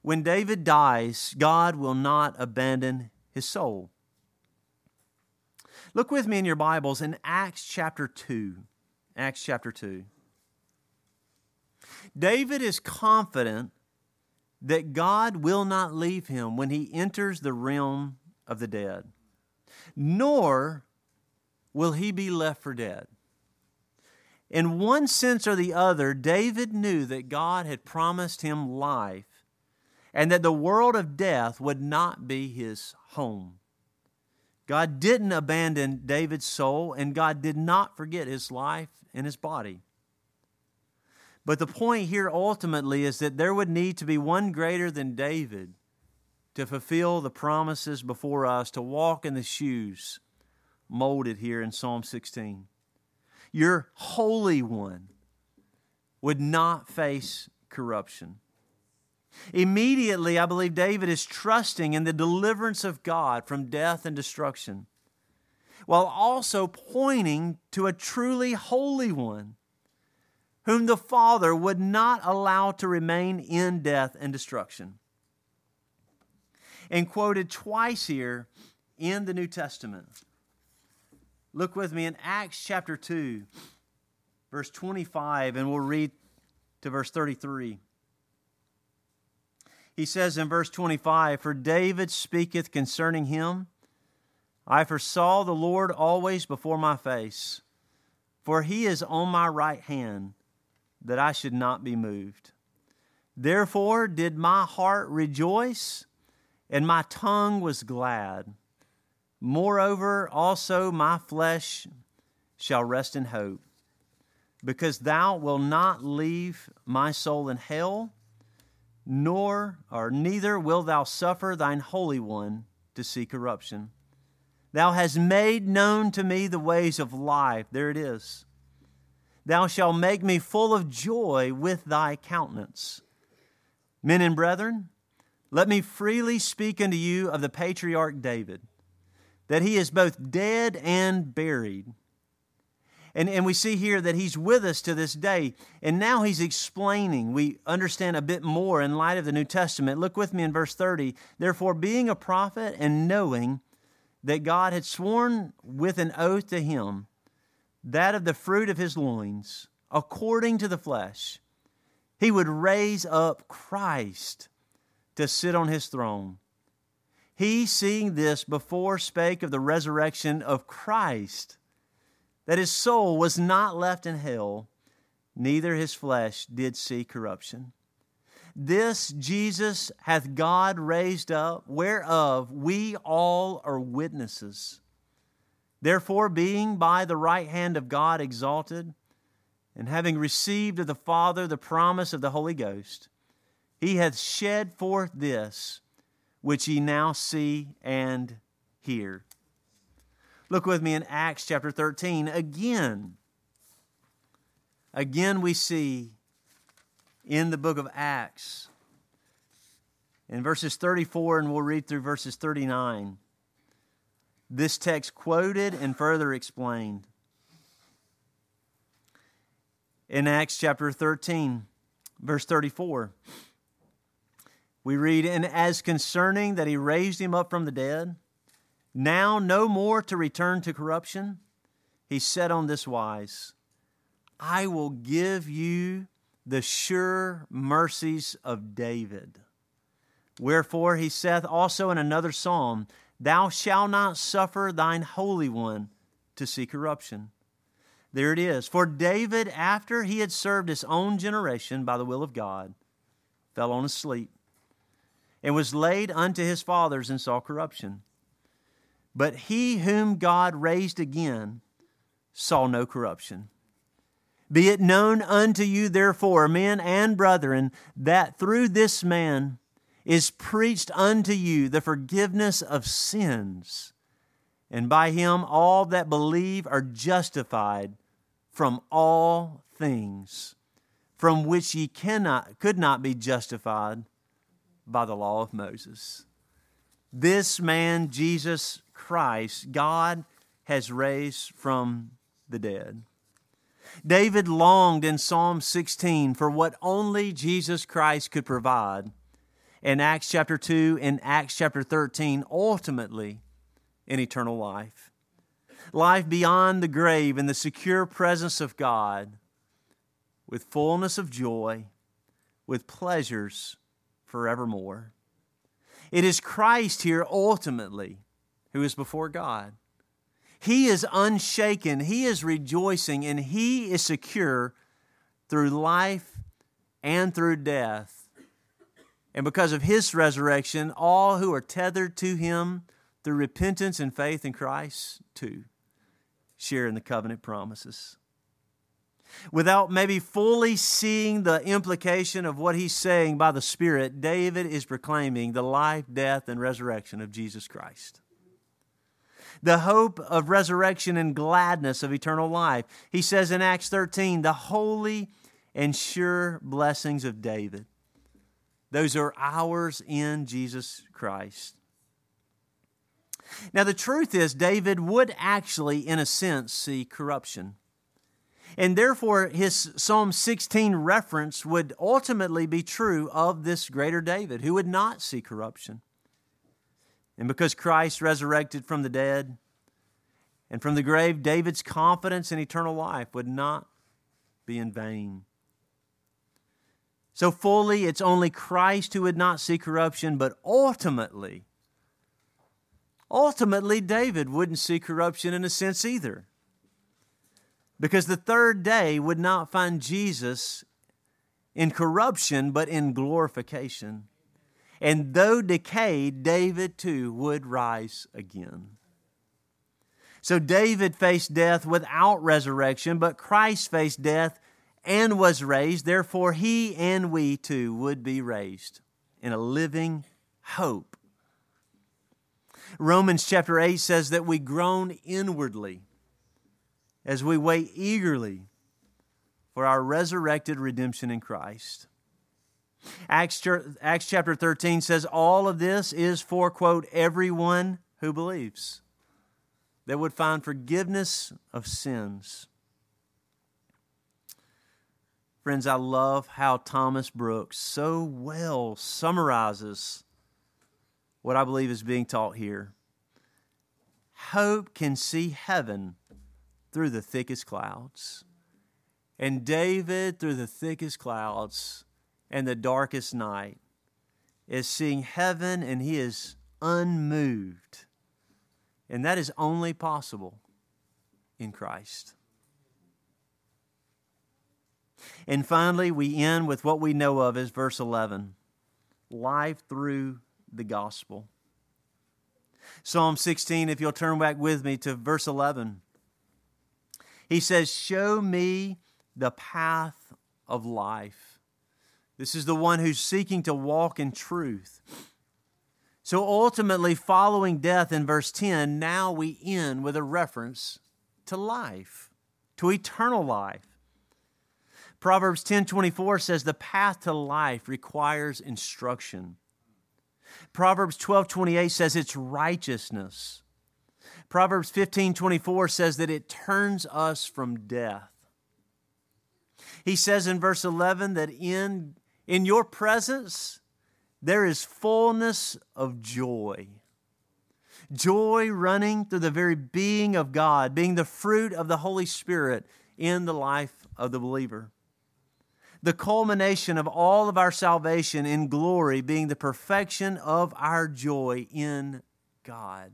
When David dies, God will not abandon his soul. Look with me in your Bibles in Acts chapter 2. Acts chapter 2. David is confident that God will not leave him when he enters the realm of the dead, nor will he be left for dead. In one sense or the other, David knew that God had promised him life and that the world of death would not be his home. God didn't abandon David's soul, and God did not forget his life and his body. But the point here ultimately is that there would need to be one greater than David to fulfill the promises before us, to walk in the shoes molded here in Psalm 16. Your Holy One would not face corruption. Immediately, I believe David is trusting in the deliverance of God from death and destruction, while also pointing to a truly holy one whom the Father would not allow to remain in death and destruction. And quoted twice here in the New Testament. Look with me in Acts chapter 2, verse 25, and we'll read to verse 33. He says in verse 25, For David speaketh concerning him, I foresaw the Lord always before my face, for he is on my right hand, that I should not be moved. Therefore did my heart rejoice, and my tongue was glad. Moreover, also my flesh shall rest in hope, because thou wilt not leave my soul in hell, nor or neither wilt thou suffer thine holy one to see corruption. Thou hast made known to me the ways of life. There it is. Thou shalt make me full of joy with thy countenance. Men and brethren, let me freely speak unto you of the patriarch David, that he is both dead and buried. And, and we see here that he's with us to this day. And now he's explaining. We understand a bit more in light of the New Testament. Look with me in verse 30. Therefore, being a prophet and knowing that God had sworn with an oath to him that of the fruit of his loins, according to the flesh, he would raise up Christ to sit on his throne. He, seeing this before, spake of the resurrection of Christ, that his soul was not left in hell, neither his flesh did see corruption. This Jesus hath God raised up, whereof we all are witnesses. Therefore, being by the right hand of God exalted, and having received of the Father the promise of the Holy Ghost, he hath shed forth this which ye now see and hear. Look with me in Acts chapter 13. Again, again we see in the book of Acts, in verses 34, and we'll read through verses 39, this text quoted and further explained in Acts chapter 13, verse 34. We read, And as concerning that he raised him up from the dead, now no more to return to corruption, he said on this wise, I will give you the sure mercies of David. Wherefore he saith also in another psalm, Thou shalt not suffer thine Holy One to see corruption. There it is. For David, after he had served his own generation by the will of God, fell on asleep and was laid unto his fathers and saw corruption. But he whom God raised again saw no corruption. Be it known unto you, therefore, men and brethren, that through this man is preached unto you the forgiveness of sins, and by him all that believe are justified from all things from which ye cannot could not be justified by the law of Moses. This man Jesus Christ God has raised from the dead. David longed in Psalm 16 for what only Jesus Christ could provide. In Acts chapter 2 and Acts chapter 13, ultimately in eternal life life beyond the grave in the secure presence of God with fullness of joy, with pleasures forevermore. It is Christ here ultimately who is before God. He is unshaken, He is rejoicing, and He is secure through life and through death. And because of His resurrection, all who are tethered to Him through repentance and faith in Christ too share in the covenant promises. Without maybe fully seeing the implication of what he's saying by the Spirit, David is proclaiming the life, death, and resurrection of Jesus Christ. The hope of resurrection and gladness of eternal life. He says in Acts 13, the holy and sure blessings of David. Those are ours in Jesus Christ. Now, the truth is, David would actually, in a sense, see corruption. And therefore, his Psalm 16 reference would ultimately be true of this greater David, who would not see corruption. And because Christ resurrected from the dead and from the grave, David's confidence in eternal life would not be in vain. So fully, it's only Christ who would not see corruption, but ultimately, ultimately, David wouldn't see corruption in a sense either. Because the third day would not find Jesus in corruption, but in glorification. And though decayed, David too would rise again. So David faced death without resurrection, but Christ faced death and was raised. Therefore, he and we too would be raised in a living hope. Romans chapter 8 says that we groan inwardly as we wait eagerly for our resurrected redemption in Christ. Acts, Acts chapter 13 says all of this is for, quote, everyone who believes that would find forgiveness of sins. Friends, I love how Thomas Brooks so well summarizes what I believe is being taught here. Hope can see heaven through the thickest clouds. And David, through the thickest clouds and the darkest night, is seeing heaven and he is unmoved and that is only possible in Christ. And finally, we end with what we know of as verse 11 life through the gospel. Psalm 16, if you'll turn back with me to verse 11, he says, Show me the path of life. This is the one who's seeking to walk in truth. So ultimately, following death in verse 10, now we end with a reference to life, to eternal life. Proverbs 10:24 says the path to life requires instruction. Proverbs 12:28 says it's righteousness. Proverbs 15:24 says that it turns us from death. He says in verse 11 that in in your presence there is fullness of joy. Joy running through the very being of God, being the fruit of the Holy Spirit in the life of the believer. The culmination of all of our salvation in glory being the perfection of our joy in God.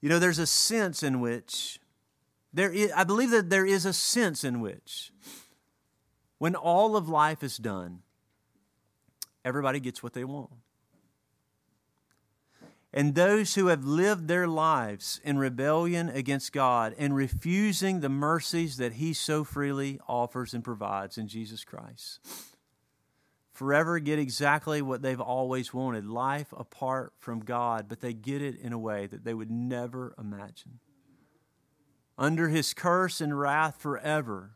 You know, there's a sense in which, there is, I believe that there is a sense in which, when all of life is done, everybody gets what they want. And those who have lived their lives in rebellion against God and refusing the mercies that He so freely offers and provides in Jesus Christ forever get exactly what they've always wanted life apart from God, but they get it in a way that they would never imagine. Under His curse and wrath forever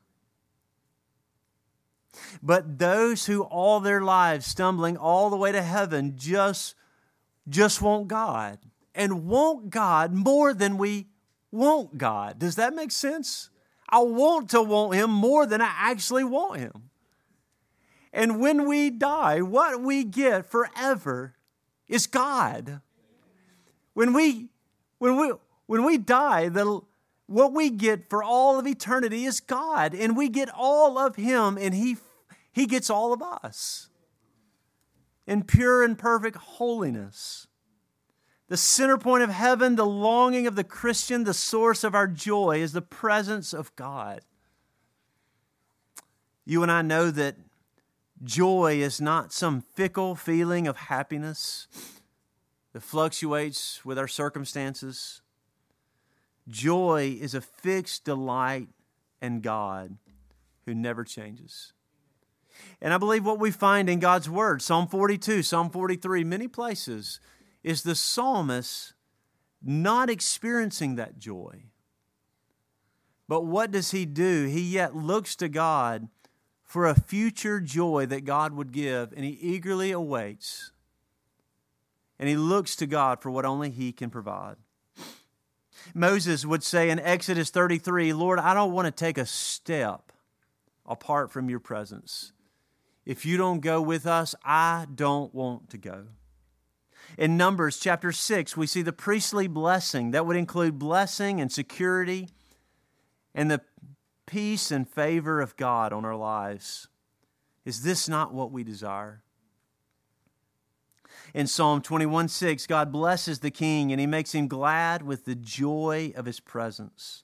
but those who all their lives stumbling all the way to heaven just just want God and want God more than we want God. Does that make sense? I want to want him more than I actually want him. And when we die, what we get forever is God. When we when we when we die, the what we get for all of eternity is God, and we get all of Him, and He he gets all of us in pure and perfect holiness. The center point of heaven, the longing of the Christian, the source of our joy is the presence of God. You and I know that joy is not some fickle feeling of happiness that fluctuates with our circumstances. Joy is a fixed delight in God who never changes. And I believe what we find in God's Word, Psalm 42, Psalm 43, many places, is the psalmist not experiencing that joy. But what does he do? He yet looks to God for a future joy that God would give, and he eagerly awaits. And he looks to God for what only he can provide. Moses would say in Exodus 33 Lord, I don't want to take a step apart from your presence. If you don't go with us, I don't want to go. In Numbers chapter 6, we see the priestly blessing that would include blessing and security and the peace and favor of God on our lives. Is this not what we desire? In Psalm 21 6, God blesses the king and he makes him glad with the joy of his presence.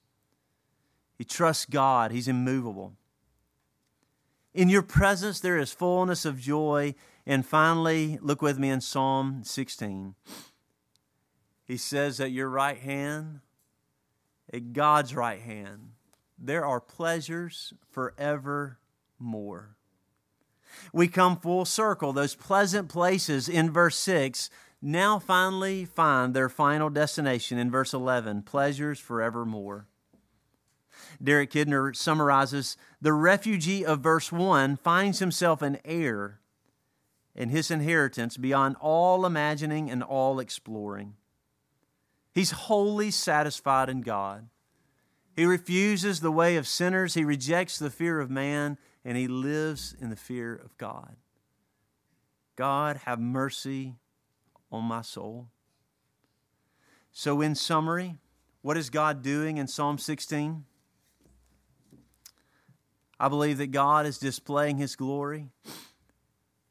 He trusts God, he's immovable. In your presence, there is fullness of joy. And finally, look with me in Psalm 16. He says, At your right hand, at God's right hand, there are pleasures forevermore. We come full circle. Those pleasant places in verse 6 now finally find their final destination in verse 11 pleasures forevermore. Derek Kidner summarizes the refugee of verse 1 finds himself an heir in his inheritance beyond all imagining and all exploring. He's wholly satisfied in God. He refuses the way of sinners, he rejects the fear of man, and he lives in the fear of God. God, have mercy on my soul. So, in summary, what is God doing in Psalm 16? I believe that God is displaying His glory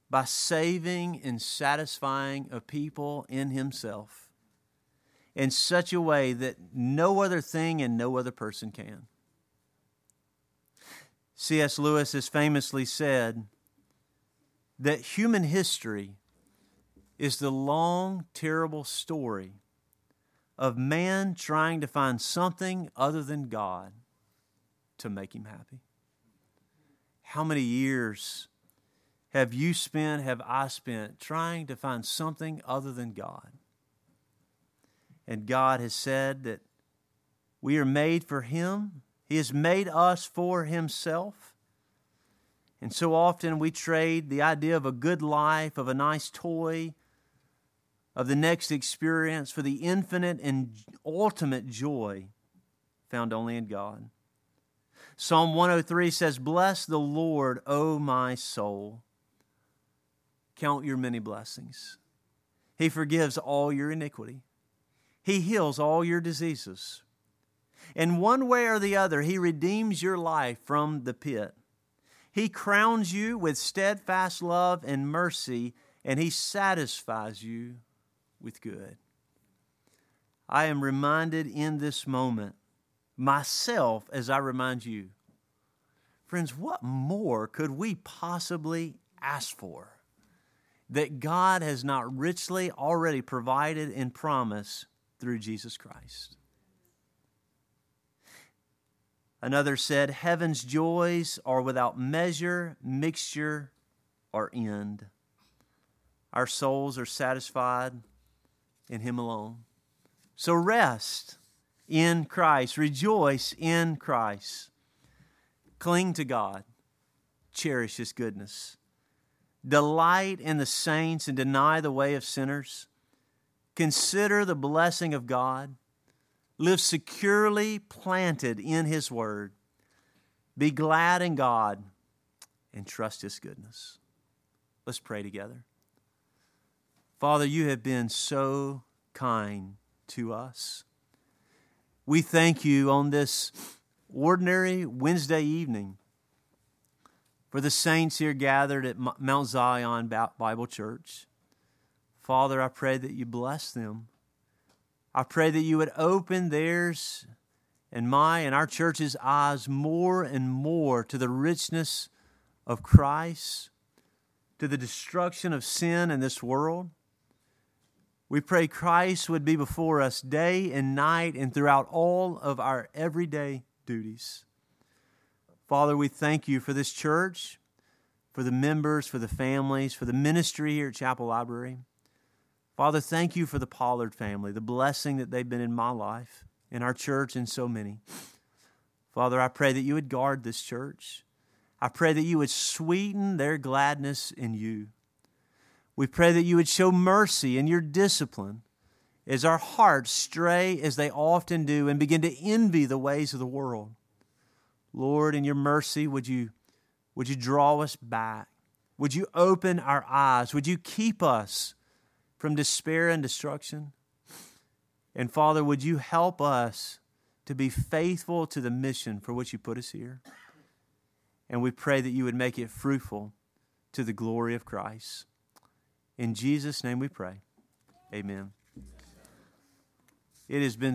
by saving and satisfying a people in Himself in such a way that no other thing and no other person can. C.S. Lewis has famously said that human history is the long, terrible story of man trying to find something other than God to make him happy. How many years have you spent, have I spent, trying to find something other than God? And God has said that we are made for Him, He has made us for Himself. And so often we trade the idea of a good life, of a nice toy, of the next experience for the infinite and ultimate joy found only in God. Psalm 103 says, Bless the Lord, O my soul. Count your many blessings. He forgives all your iniquity, He heals all your diseases. In one way or the other, He redeems your life from the pit. He crowns you with steadfast love and mercy, and He satisfies you with good. I am reminded in this moment myself as I remind you. Friends, what more could we possibly ask for that God has not richly already provided and promised through Jesus Christ? Another said, Heaven's joys are without measure, mixture, or end. Our souls are satisfied in Him alone. So rest in Christ. Rejoice in Christ. Cling to God. Cherish His goodness. Delight in the saints and deny the way of sinners. Consider the blessing of God. Live securely planted in His Word. Be glad in God and trust His goodness. Let's pray together. Father, you have been so kind to us. We thank you on this ordinary Wednesday evening for the saints here gathered at Mount Zion Bible Church. Father, I pray that you bless them. I pray that you would open theirs and my and our church's eyes more and more to the richness of Christ, to the destruction of sin in this world we pray Christ would be before us day and night and throughout all of our everyday duties. Father, we thank you for this church, for the members, for the families, for the ministry here at Chapel Library. Father, thank you for the Pollard family, the blessing that they've been in my life, in our church, and so many. Father, I pray that you would guard this church. I pray that you would sweeten their gladness in you. We pray that you would show mercy in your discipline as our hearts stray, as they often do, and begin to envy the ways of the world. Lord, in your mercy, would you, would you draw us back? Would you open our eyes? Would you keep us from despair and destruction? And Father, would you help us to be faithful to the mission for which you put us here. And we pray that you would make it fruitful to the glory of Christ. In Jesus' name we pray. Amen. It has been